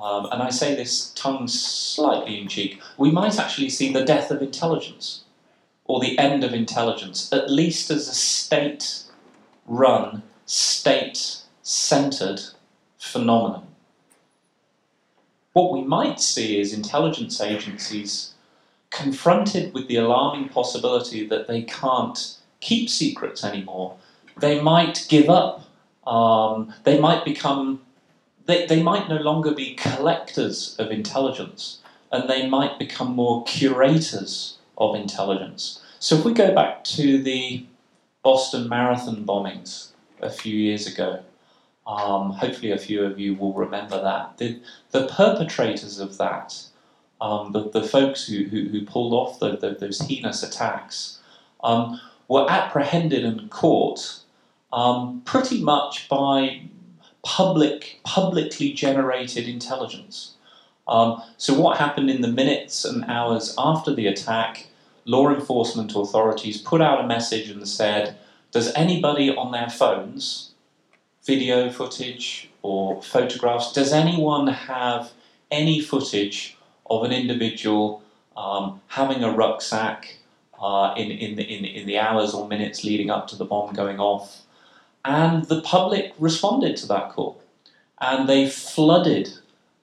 um, and I say this tongue slightly in cheek, we might actually see the death of intelligence or the end of intelligence, at least as a state run, state centered phenomenon. What we might see is intelligence agencies confronted with the alarming possibility that they can't keep secrets anymore. They might give up, um, they might become they, they might no longer be collectors of intelligence and they might become more curators of intelligence. So if we go back to the Boston Marathon bombings a few years ago, um, hopefully a few of you will remember that. The, the perpetrators of that, um, the, the folks who, who, who pulled off the, the, those heinous attacks, um, were apprehended and caught um, pretty much by public, publicly generated intelligence. Um, so, what happened in the minutes and hours after the attack? Law enforcement authorities put out a message and said, Does anybody on their phones, video footage or photographs, does anyone have any footage of an individual um, having a rucksack uh, in, in, the, in, in the hours or minutes leading up to the bomb going off? And the public responded to that call. And they flooded.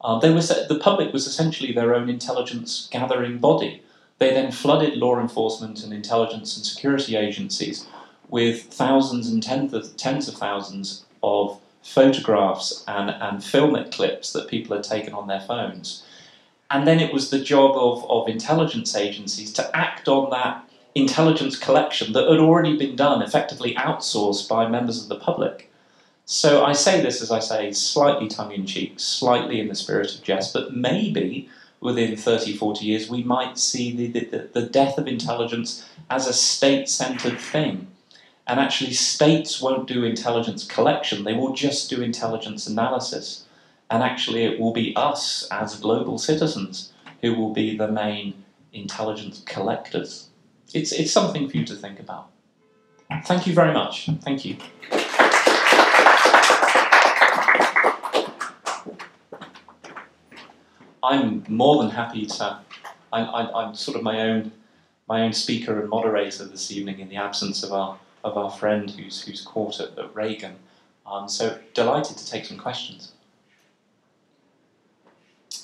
Uh, they were, the public was essentially their own intelligence gathering body. They then flooded law enforcement and intelligence and security agencies with thousands and tens of, tens of thousands of photographs and, and filmic clips that people had taken on their phones. And then it was the job of, of intelligence agencies to act on that intelligence collection that had already been done, effectively outsourced by members of the public. So I say this, as I say, slightly tongue in cheek, slightly in the spirit of jest, but maybe within 30, 40 years we might see the, the, the death of intelligence as a state centered thing. And actually, states won't do intelligence collection, they will just do intelligence analysis. And actually, it will be us as global citizens who will be the main intelligence collectors it's, it's something for you to think about. Thank you very much. Thank you. I'm more than happy to. I, I, I'm sort of my own, my own speaker and moderator this evening in the absence of our of our friend who's who's caught at, at Reagan. Um, so delighted to take some questions.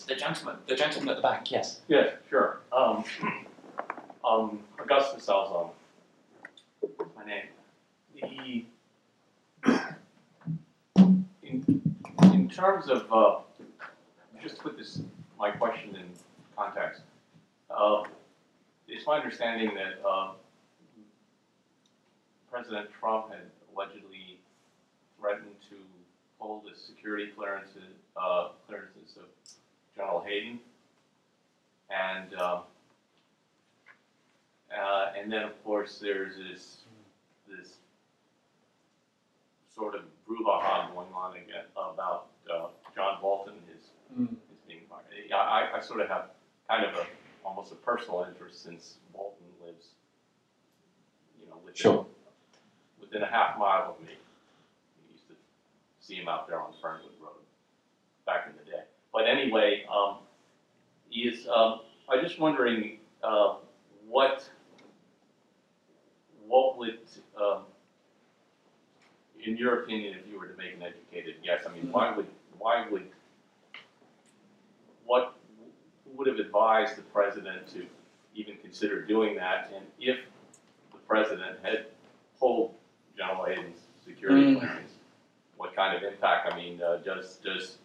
The gentleman, the gentleman at the back, yes. Yeah, sure. Um, um, Augustus Alzon, my name. The in, in terms of uh, just put this my question in context, uh, it's my understanding that uh, President Trump had allegedly threatened to pull the security clearances uh, clearances of General Hayden, and uh, and then, of course, there's this this sort of brouhaha going on again about uh, John Bolton, his, mm. his being fired. I, I sort of have kind of a almost a personal interest since Bolton lives, you know, within, sure. within a half mile of me. We used to see him out there on Fernwood Road back in the day. But anyway, um, he is. Um, I'm just wondering uh, what what would, um, in your opinion, if you were to make an educated guess, I mean, why would, why would, what would have advised the president to even consider doing that? And if the president had pulled General Hayden's security mm. clearance, what kind of impact? I mean, uh, does does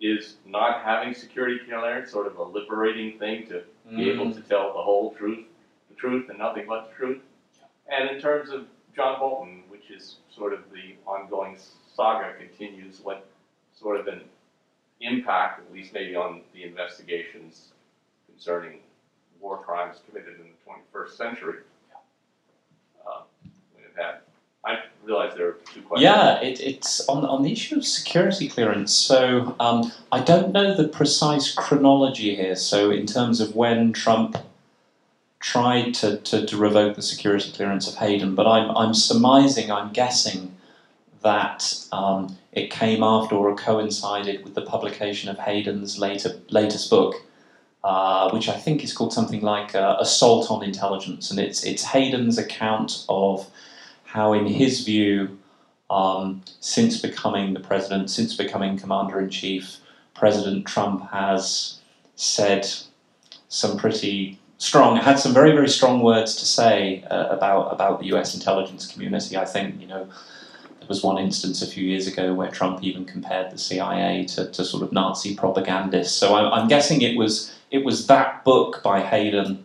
is not having security clearance sort of a liberating thing to mm. be able mm. to tell the whole truth, the truth, and nothing but the truth? And in terms of John Bolton, which is sort of the ongoing saga, continues what sort of an impact, at least maybe on the investigations concerning war crimes committed in the 21st century. Uh, had. I realize there are two questions. Yeah, it, it's on, on the issue of security clearance. So um, I don't know the precise chronology here. So in terms of when Trump tried to, to, to, revoke the security clearance of Hayden, but I'm, I'm surmising, I'm guessing that um, it came after or coincided with the publication of Hayden's later, latest book, uh, which I think is called something like uh, Assault on Intelligence. And it's, it's Hayden's account of how, in his view, um, since becoming the president, since becoming commander in chief, President Trump has said some pretty strong, had some very, very strong words to say uh, about about the U.S. intelligence community. I think you know there was one instance a few years ago where Trump even compared the CIA to, to sort of Nazi propagandists. So I'm, I'm guessing it was it was that book by Hayden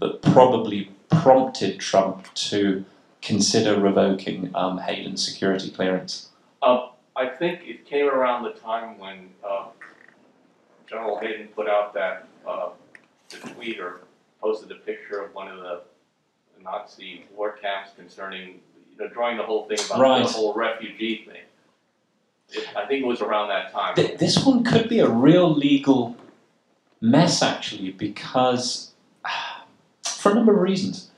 that probably prompted Trump to consider revoking um, Hayden's security clearance? I think it came around the time when uh, General Hayden put out that uh, the tweet or posted a picture of one of the Nazi war camps concerning, you know, drawing the whole thing about Right. the whole refugee thing. It, I think it was around that time. Th- this one could be a real legal mess, actually, because for a number of reasons.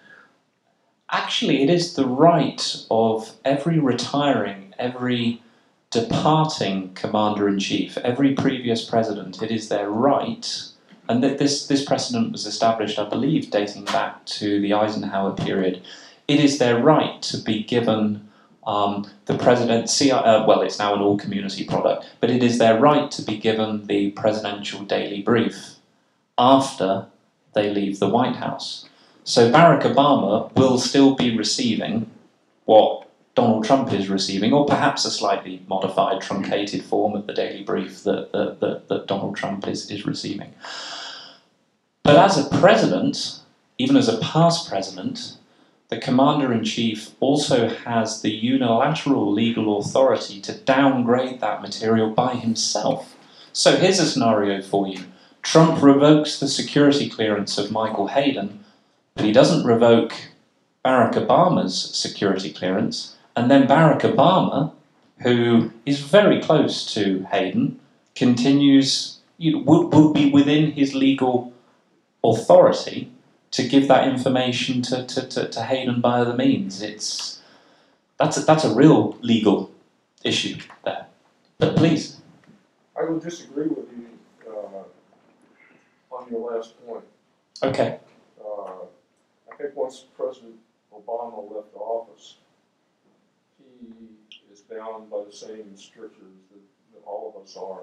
Actually, it is the right of every retiring, every departing commander in chief, every previous president, it is their right, and that this, this precedent was established, I believe, dating back to the Eisenhower period. It is their right to be given um, the presidency, uh, well, it's now an all community product, but it is their right to be given the presidential daily brief after they leave the White House. So Barack Obama will still be receiving what Donald Trump is receiving, or perhaps a slightly modified, truncated form of the daily brief that, that, that, that Donald Trump is, is receiving. But as a president, even as a past president, the commander in chief also has the unilateral legal authority to downgrade that material by himself. So here's a scenario for you Trump revokes the security clearance of Michael Hayden, but he doesn't revoke Barack Obama's security clearance. And then Barack Obama, who is very close to Hayden, continues, you know, would, would be within his legal authority to give that information to, to, to, to Hayden by other means. It's that's a, that's a real legal issue there. But please, I would disagree with you uh, on your last point. okay, Uh, I think once President Obama left office, he is bound by the same strictures that, that all of us are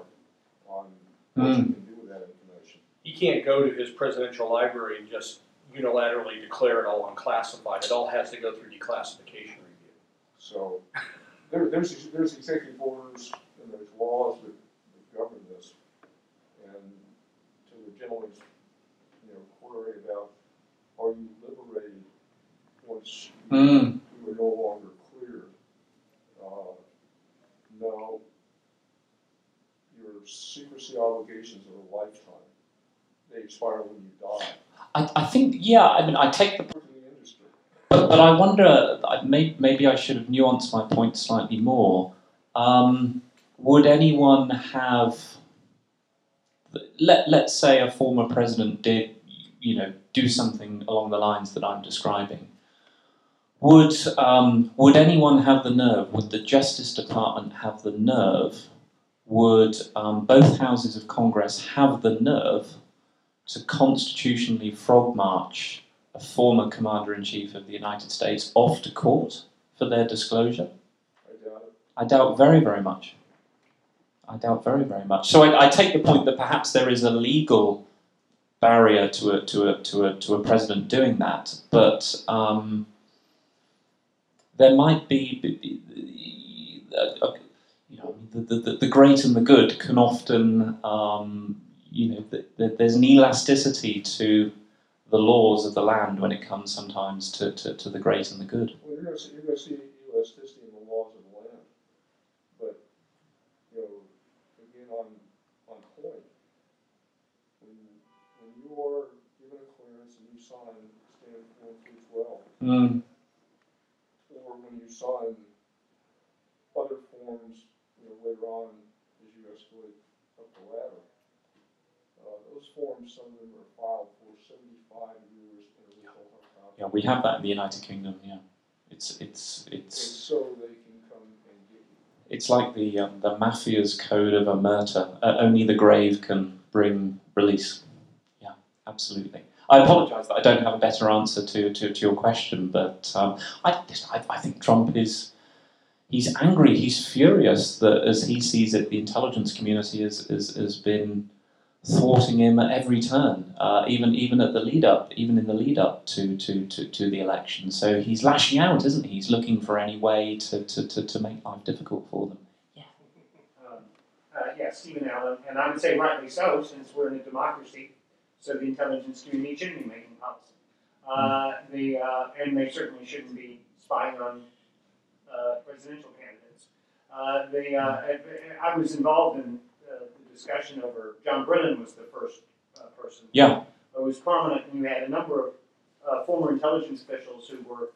on what you can do with that information. He can't go to his presidential library and just unilaterally declare it all unclassified. It all has to go through declassification review. So there, there's, there's executive orders and there's laws that, that govern this. And to the gentleman's, you know, query about are you liberated once mm, you are no longer clear? Uh, no. Your secrecy obligations are a lifetime. They expire when you die. I, I think yeah. I mean, I take the. But, but I wonder, I may, maybe I should have nuanced my point slightly more. Um, would anyone have, let, let's say a former president did, you know, do something along the lines that I'm describing. Would, um, would anyone have the nerve, would the Justice Department have the nerve, would um, both houses of Congress have the nerve to constitutionally frog march a former commander in chief of the United States off to court for their disclosure? I doubt. I doubt very, very much. I doubt very, very much. So I, I take the point that perhaps there is a legal barrier to a to a to a to a president doing that, but um, there might be, uh, you know, the, the, the- the great and the good can often, um, you know, th- th- there's an elasticity to the laws of the land when it comes sometimes to, to, to the great and the good. Well, you're gonna see, you're gonna elasticity in the laws of the land. But, you know, again, on, on point, when, when you are given a clearance and you sign stand one through twelve, Mm. or when you sign other forms, you know, later on as you escalate up the ladder, forms, some of them are filed for seventy-five years in original copy. Yeah, we have that in the United Kingdom. Yeah, it's it's And it's so they can come and get you. it's like the um, the mafia's code of omerta. Uh, only the grave can bring release. Yeah, absolutely. I apologise that I don't have a better answer to, to, to your question, but um, I, I I think Trump is he's angry, he's furious that as he sees it, the intelligence community has has, has been thwarting him at every turn, uh, even even at the lead up, even in the lead up to, to, to, to the election. So he's lashing out, isn't he? He's looking for any way to, to, to, to make life difficult for them. Yeah. Um, uh, yeah, Stephen Allen, and I would say rightly so, since we're in a democracy, so the intelligence community shouldn't be making policy. Uh, the, uh, and they certainly shouldn't be spying on uh, presidential candidates. Uh, the, uh, I, I was involved in the discussion over, John Brennan was the first uh, person. Yeah. Who was prominent, and you had a number of uh, former intelligence officials who were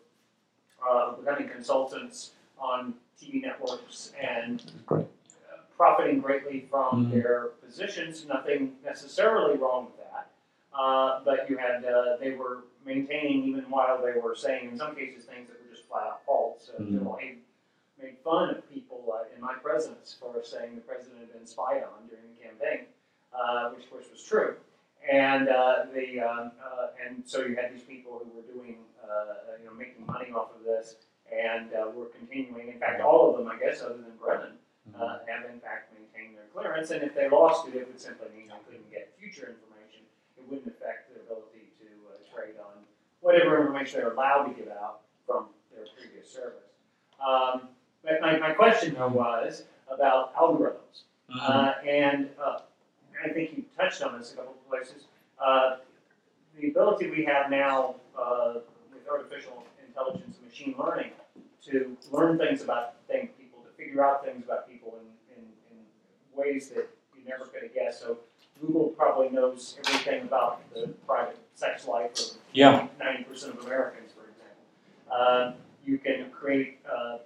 uh, becoming consultants on TV networks and uh, profiting greatly from Mhm. their positions. Nothing necessarily wrong with that, uh, but you had uh, they were maintaining even while they were saying in some cases things that were just flat out false. General Haig made fun of people uh, in my presence for saying the president had been spied on during the campaign, uh, which of course was true. And uh, the um, uh, and so you had these people who were doing uh, you know making money off of this and uh, were continuing. In fact, all of them, I guess, other than Brennan, uh, have in fact maintained their clearance. And if they lost it, it would simply mean they couldn't get future information. It wouldn't affect their ability to uh, trade on whatever information they're allowed to give out from their previous service. Um, my, my question though was about algorithms. Uh, and uh, I think you touched on this a couple of places. Uh, the ability we have now uh, with artificial intelligence and machine learning to learn things about things, people, to figure out things about people in, in, in ways that you never could have guessed. So Google probably knows everything about the private sex life of Yeah. ninety percent of Americans, for example. Um, you can create uh, uh,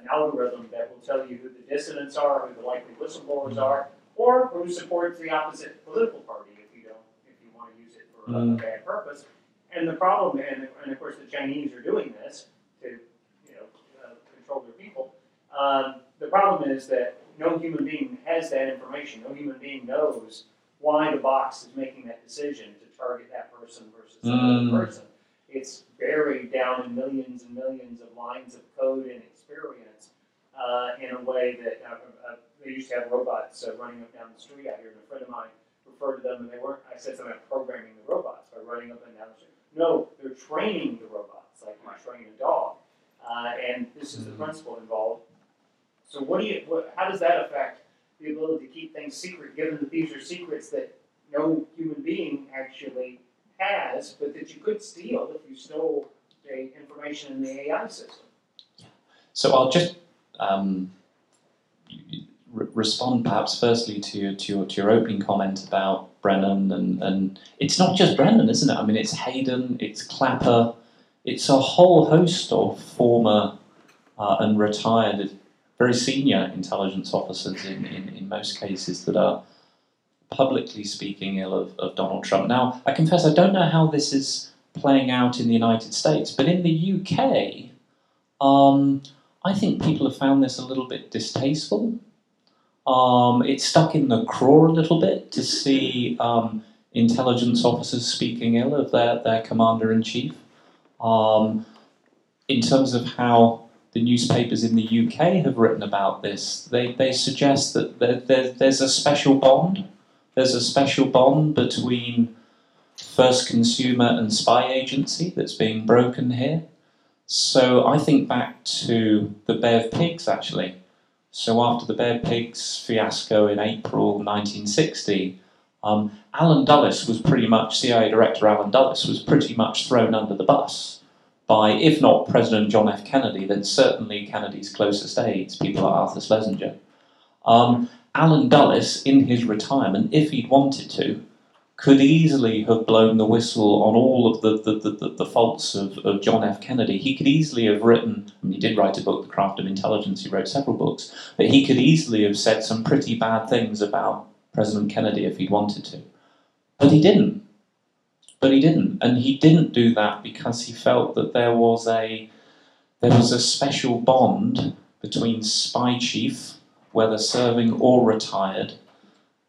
an algorithm that will tell you who the dissidents are, who the likely whistleblowers are, or who supports the opposite political party if you don't, if you want to use it for a Mm. bad purpose. And the problem, and, and of course the Chinese are doing this to, you know, uh, control their people. Um, the problem is that no human being has that information. No human being knows why the box is making that decision to target that person versus some Mm. person. It's buried down in millions and millions of lines of code and experience uh, in a way that uh, uh, they used to have robots uh, running up down the street out here, and a friend of mine referred to them, and they weren't. I said something about programming the robots by running up and down the street. No, they're training the robots like you train a dog, uh, and this is the Mhm. principle involved. So, what do you? What, how does that affect the ability to keep things secret, given that these are secrets that no human being actually has, but that you could steal if you stole the information in the AI system? So I'll just um, re- respond perhaps firstly to your, to your to your opening comment about Brennan and and it's not just Brennan, isn't it? I mean, it's Hayden, it's Clapper, it's a whole host of former uh, and retired, very senior intelligence officers in, in, in most cases that are publicly speaking ill of, of Donald Trump. Now, I confess I don't know how this is playing out in the United States, but in the UK, um, I think people have found this a little bit distasteful. Um, it's stuck in the craw a little bit to see um, intelligence officers speaking ill of their, their commander in chief. Um, in terms of how the newspapers in the UK have written about this, they, they suggest that there, there, there's a special bond. There's a special bond between first consumer and spy agency that's being broken here. So I think back to the of Pigs actually. So after the of Pigs fiasco in April 1960, um, Allen Dulles was pretty much, CIA Director Allen Dulles was pretty much thrown under the bus by, if not President John F. Kennedy, then certainly Kennedy's closest aides, people like Arthur Schlesinger. Um, Allen Dulles, in his retirement, if he'd wanted to, could easily have blown the whistle on all of the, the, the, the, faults of, of John F. Kennedy. He could easily have written, mean, he did write a book, The Craft of Intelligence, he wrote several books, but he could easily have said some pretty bad things about President Kennedy if he'd wanted to. But he didn't. But he didn't. And he didn't do that because he felt that there was a there was a special bond between spy chief, whether serving or retired,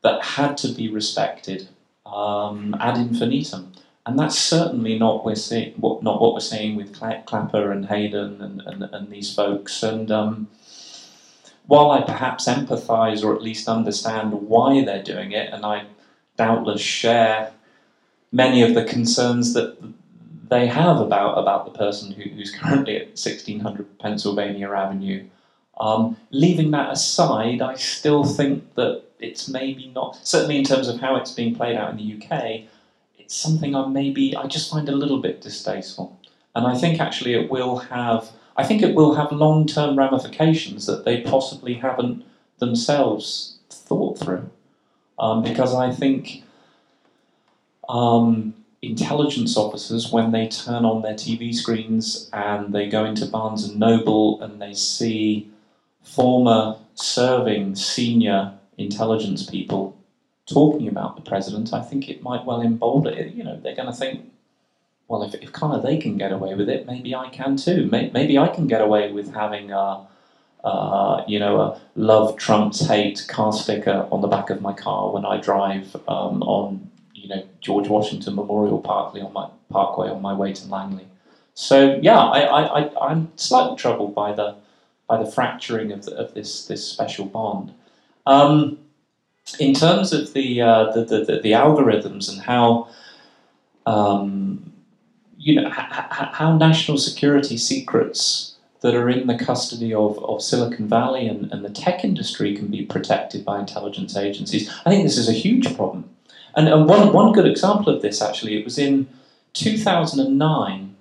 that had to be respected um, ad infinitum. And that's certainly not we're seeing what not what we're seeing with Cla- Clapper and Hayden and, and, and these folks. And um, while I perhaps empathise or at least understand why they're doing it, and I doubtless share many of the concerns that they have about about the person who, who's currently at 1600 Pennsylvania Avenue. Um, leaving that aside, I still think that it's maybe not, certainly in terms of how it's being played out in the UK, it's something I maybe I just find a little bit distasteful, and I think actually it will have I think it will have long term ramifications that they possibly haven't themselves thought through, um, because I think. Um, intelligence officers when they turn on their TV screens and they go into Barnes and Noble and they see former serving senior intelligence people talking about the president, I think it might well embolden it. You know, they're going to think, well, if, if kind of they can get away with it, maybe I can too. Maybe I can get away with having a, you know, a love trumps hate car sticker on the back of my car when I drive um, on, you know, George Washington Memorial Parkway on my Parkway on my way to Langley. So yeah, I, I, I I'm slightly troubled by the by the fracturing of, the, of this this special bond. Um, in terms of the, uh, the, the, the, algorithms and how um, you know how national security secrets that are in the custody of, of Silicon Valley and, and the tech industry can be protected by intelligence agencies. I think this is a huge problem. And, and one, one good example of this, actually, it was in 2009.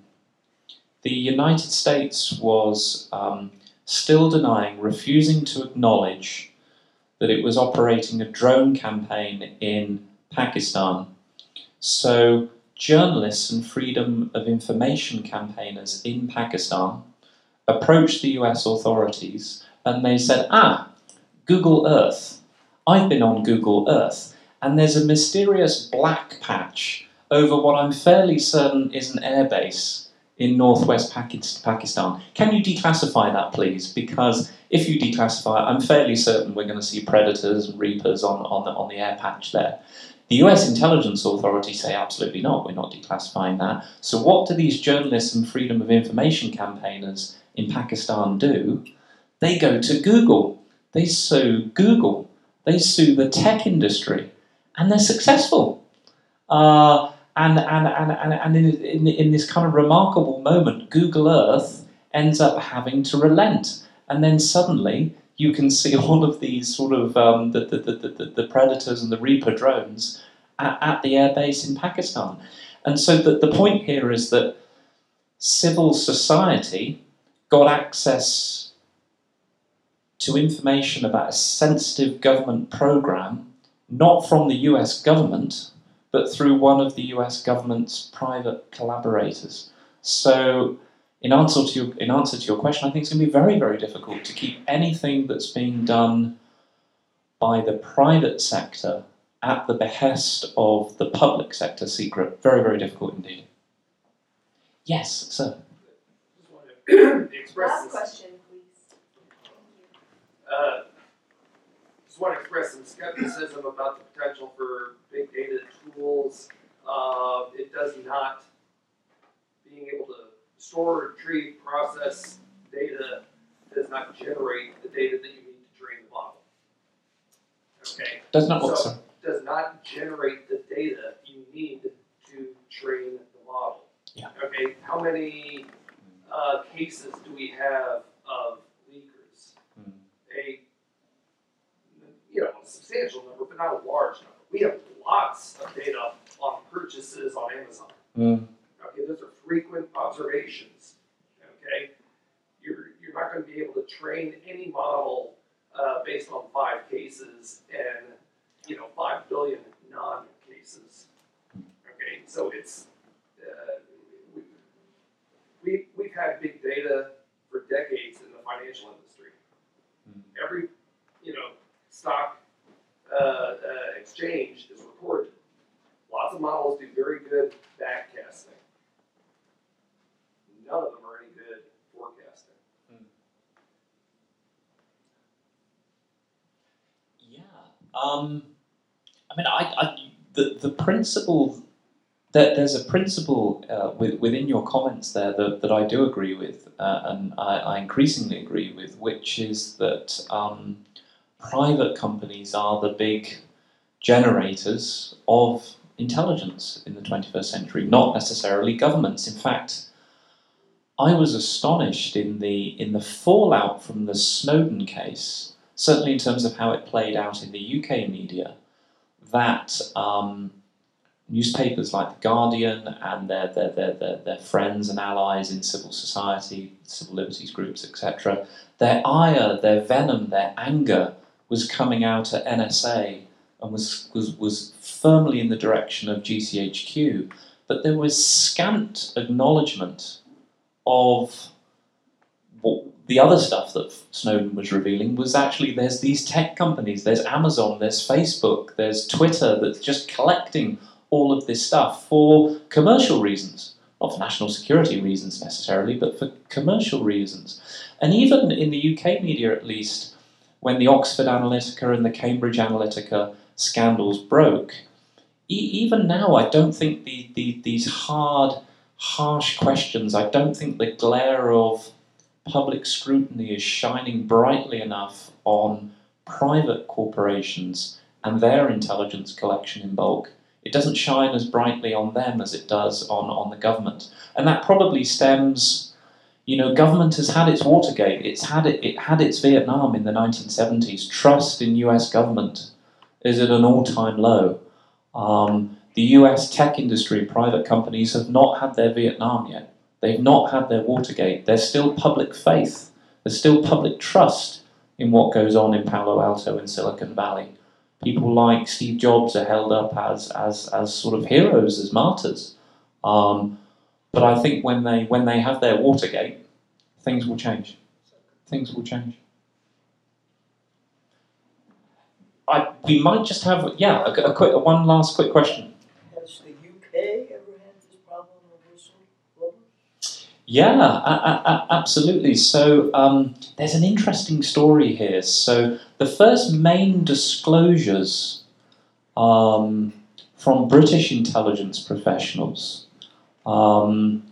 The United States was um, still denying, refusing to acknowledge that it was operating a drone campaign in Pakistan. So, journalists and freedom of information campaigners in Pakistan approached the US authorities and they said, Ah, Google Earth. I've been on Google Earth, and there's a mysterious black patch over what I'm fairly certain is an airbase in northwest Pakistan. Can you declassify that, please? Because if you declassify I'm fairly certain we're going to see predators and reapers on, on, the, on the air patch there. The US intelligence authorities say absolutely not, we're not declassifying that. So, what do these journalists and freedom of information campaigners in Pakistan do? They go to Google, they sue Google, they sue the tech industry, and they're successful. Uh, and, and, and, and, and in, in, in this kind of remarkable moment, Google Earth ends up having to relent. And then suddenly you can see all of these sort of um, the, the, the, the, predators and the Reaper drones at, at the airbase in Pakistan. And so the, the point here is that civil society got access to information about a sensitive government program, not from the US government, but through one of the US government's private collaborators. So, in answer to your, in answer to your question, I think it's going to be very, very difficult to keep anything that's being done by the private sector at the behest of the public sector secret. Very, very difficult indeed. Yes, sir. Last question, please. Uh, just want to express some skepticism about the potential for big data tools. Uh, it does not, being able to store, retrieve, process data does not generate the data that you need to train the model. Okay? Does not what, so, Does not generate the data you need to train the model. Yeah. Okay, how many uh, cases do we have of leakers? Mm. A you know, a substantial number, but not a large number. We have lots of data on purchases on Amazon. Mm. Okay, those are frequent observations. Okay, you're you're not going to be able to train any model uh, based on five cases and you know five billion non-cases. Okay, so it's uh, we, we we've had big data for decades in the financial industry. Mm. Every stock uh, uh, exchange is recorded. Lots of models do very good backcasting. None of them are any good forecasting. Yeah. Um, I mean, I, I the the principle that there's a principle uh, with, within your comments there that, that I do agree with, uh, and I, I, increasingly agree with, which is that um, private companies are the big generators of intelligence in the 21st century, not necessarily governments. In fact, I was astonished in the in the fallout from the Snowden case, certainly in terms of how it played out in the UK media, that um, newspapers like The Guardian and their, their, their, their, their friends and allies in civil society, civil liberties groups, etc., their ire, their venom, their anger was coming out at NSA and was, was, was firmly in the direction of GCHQ. But there was scant acknowledgement of what the other stuff that Snowden was revealing was actually there's these tech companies, there's Amazon, there's Facebook, there's Twitter that's just collecting all of this stuff for commercial reasons, not for national security reasons necessarily, but for commercial reasons. And even in the UK media, at least, when the Oxford Analytica and the Cambridge Analytica scandals broke, e- even now, I don't think the, the, these hard, harsh questions, I don't think the glare of public scrutiny is shining brightly enough on private corporations and their intelligence collection in bulk. It doesn't shine as brightly on them as it does on, on the government. And that probably stems, you know, government has had its Watergate, it's had it, it had its Vietnam in the 1970s. Trust in US government is at an all-time low. Um, the US tech industry, private companies have not had their Vietnam yet. They've not had their Watergate. There's still public faith. There's still public trust in what goes on in Palo Alto and Silicon Valley. People like Steve Jobs are held up as, as, as sort of heroes, as martyrs. Um, but I think when they, when they have their Watergate, things will change. Things will change. I, we might just have, yeah, a, a quick, one last quick question. Has the UK ever had this problem of whistleblowers? Yeah, a- a- a- absolutely. So um, there's an interesting story here. So the first main disclosures um, from British intelligence professionals um,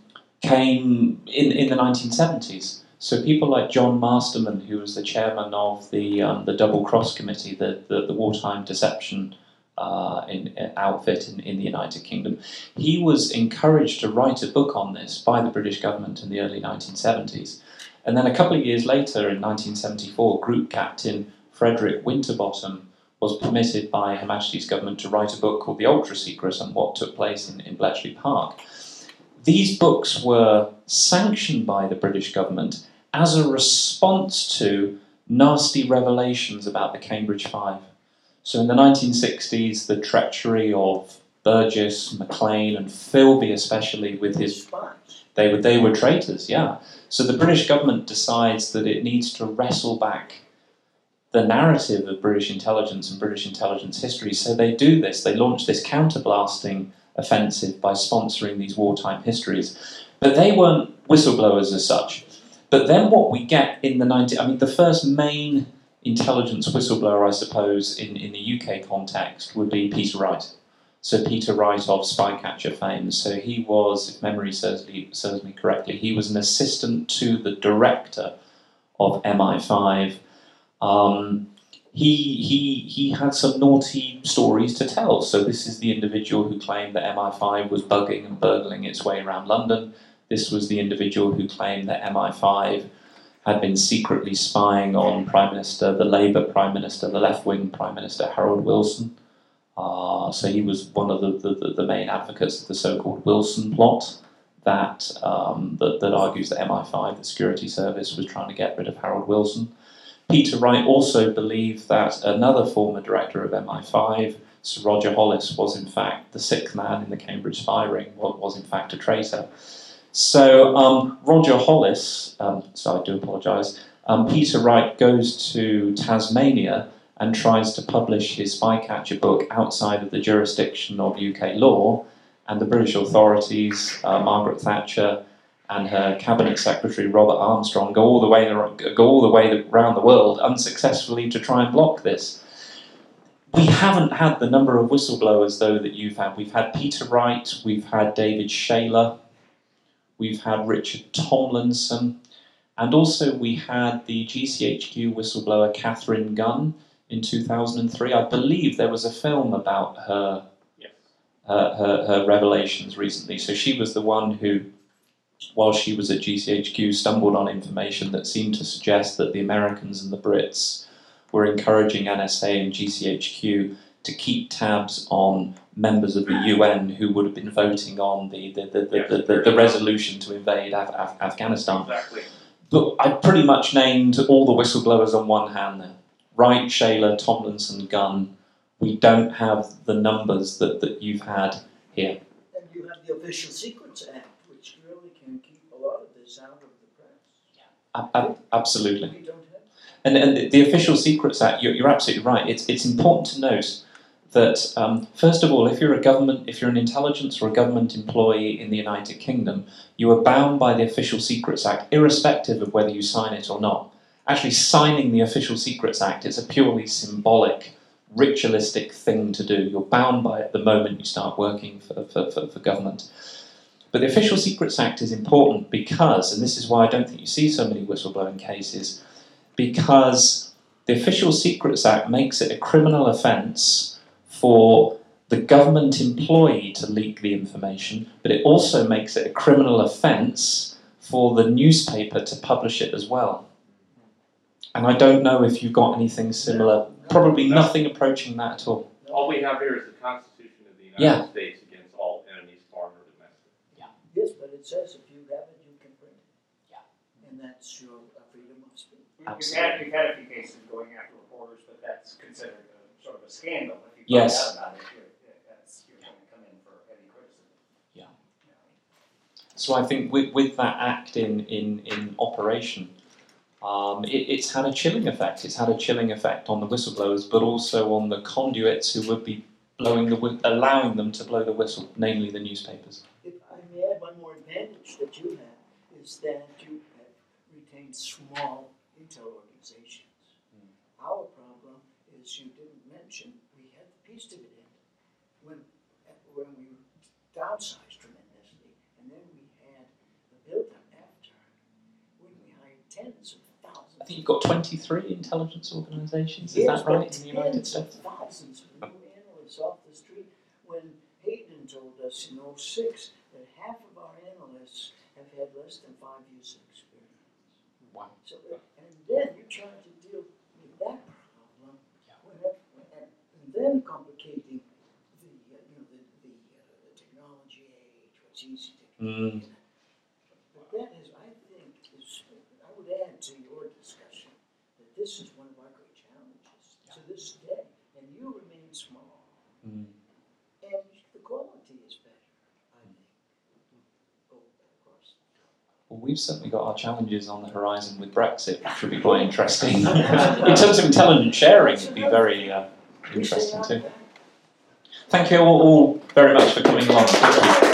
came in, in the 1970s. So people like John Masterman, who was the chairman of the um, the Double Cross Committee, the, the, the wartime deception uh, in, outfit in, in the United Kingdom, he was encouraged to write a book on this by the British government in the early 1970s. And then a couple of years later, in 1974, Group Captain Frederick Winterbotham was permitted by Her Majesty's government to write a book called The Ultra Secret on what took place in, in Bletchley Park. These books were sanctioned by the British government as a response to nasty revelations about the Cambridge Five. So in the 1960s, the treachery of Burgess, Maclean, and Philby, especially with his they were they were traitors, yeah. So the British government decides that it needs to wrestle back the narrative of British intelligence and British intelligence history. So they do this. They launch this counterblasting offensive by sponsoring these wartime histories. But they weren't whistleblowers as such. But then what we get in the 90s, I mean the first main intelligence whistleblower, I suppose, in, in the UK context would be Peter Wright. So Peter Wright of Spycatcher fame. So he was, if memory serves me, serves me correctly, he was an assistant to the director of MI5. Um, he, he, he had some naughty stories to tell. So this is the individual who claimed that MI5 was bugging and burgling its way around London. This was the individual who claimed that MI5 had been secretly spying on Prime Minister, the Labour Prime Minister, the left wing Prime Minister Harold Wilson. Uh, so he was one of the, the, the main advocates of the so called Wilson plot that, um, that, that argues that MI5, the security service, was trying to get rid of Harold Wilson. Peter Wright also believed that another former director of MI5, Sir Roger Hollis, was in fact the sixth man in the Cambridge spy ring, was, was in fact a traitor. So um, Roger Hollis, um, so I do apologise, um, Peter Wright goes to Tasmania and tries to publish his Spycatcher book outside of the jurisdiction of UK law, and the British authorities, uh, Margaret Thatcher, and her cabinet secretary Robert Armstrong go all the way go all the way around the world unsuccessfully to try and block this. We haven't had the number of whistleblowers though that you've had. We've had Peter Wright, we've had David Shayler, we've had Richard Tomlinson, and also we had the GCHQ whistleblower Katharine Gun in 2003. I believe there was a film about her, Yes. her, uh, her, her revelations recently. So she was the one who while she was at GCHQ, stumbled on information that seemed to suggest that the Americans and the Brits were encouraging NSA and GCHQ to keep tabs on members of the UN who would have been voting on the, the, the, the, the, the, the resolution to invade Af- Af- Afghanistan. Exactly. But I pretty much named all the whistleblowers on one hand there. Wright, Shayler, Tomlinson, Gun. We don't have the numbers that, that you've had here. And you have the Official Secrets Act, which really can keep a lot of this out of the absolutely. And, and the, the Official Secrets Act, you're, you're absolutely right. It's, it's important to note that, um, first of all, if you're a government, if you're an intelligence or a government employee in the United Kingdom, you are bound by the Official Secrets Act, irrespective of whether you sign it or not. Actually, signing the Official Secrets Act is a purely symbolic, ritualistic thing to do. You're bound by it the moment you start working for, for, for, for government. But the Official Secrets Act is important because, and this is why I don't think you see so many whistleblowing cases, because the Official Secrets Act makes it a criminal offence for the government employee to leak the information, but it also makes it a criminal offence for the newspaper to publish it as well. And I don't know if you've got anything similar, probably nothing approaching that at all. All we have here is the Constitution of the United Yeah. States against all enemies, foreign or domestic. Yes, but it says if you have it, you can print it. Yeah. And that's your uh, freedom of speech. We've had, we've had a few cases going after reporters, but that's considered a sort of a scandal. If you Yes. out about it, you're, that's, you're going to come in for heavy criticism. Yeah. So I think with, with that act in, in, in operation, um, it, it's had a chilling effect. It's had a chilling effect on the whistleblowers, but also on the conduits who would be blowing the allowing them to blow the whistle, namely the newspapers. If I may add one more advantage that you have is that you have retained small intel organizations. Hmm. Our problem is you didn't mention we had the peace dividend when when we downsized tremendously, and then we had the build-up after when we hired tens of thousands. I think you've got 23 intelligence organisations, is Yes, that right, in the United tens of States? Thousands of new analysts off the street. When Hayden told us in '06 that half of our have had less than five years of experience. Wow. So, and then you try to deal with that problem, when, and, then complicating the, uh, you know, the, the, uh, the technology age, what's easy to Mm. but that is, I think, is, I would add to your discussion that this is one of our great challenges to this day, and you remain small, Mm. and the quality is better, I think. Oh, of course. Well, we've certainly got our challenges on the horizon with Brexit, which will be quite interesting. in terms of intelligence sharing, it'd be very uh, interesting too. Thank you all, all very much for coming along.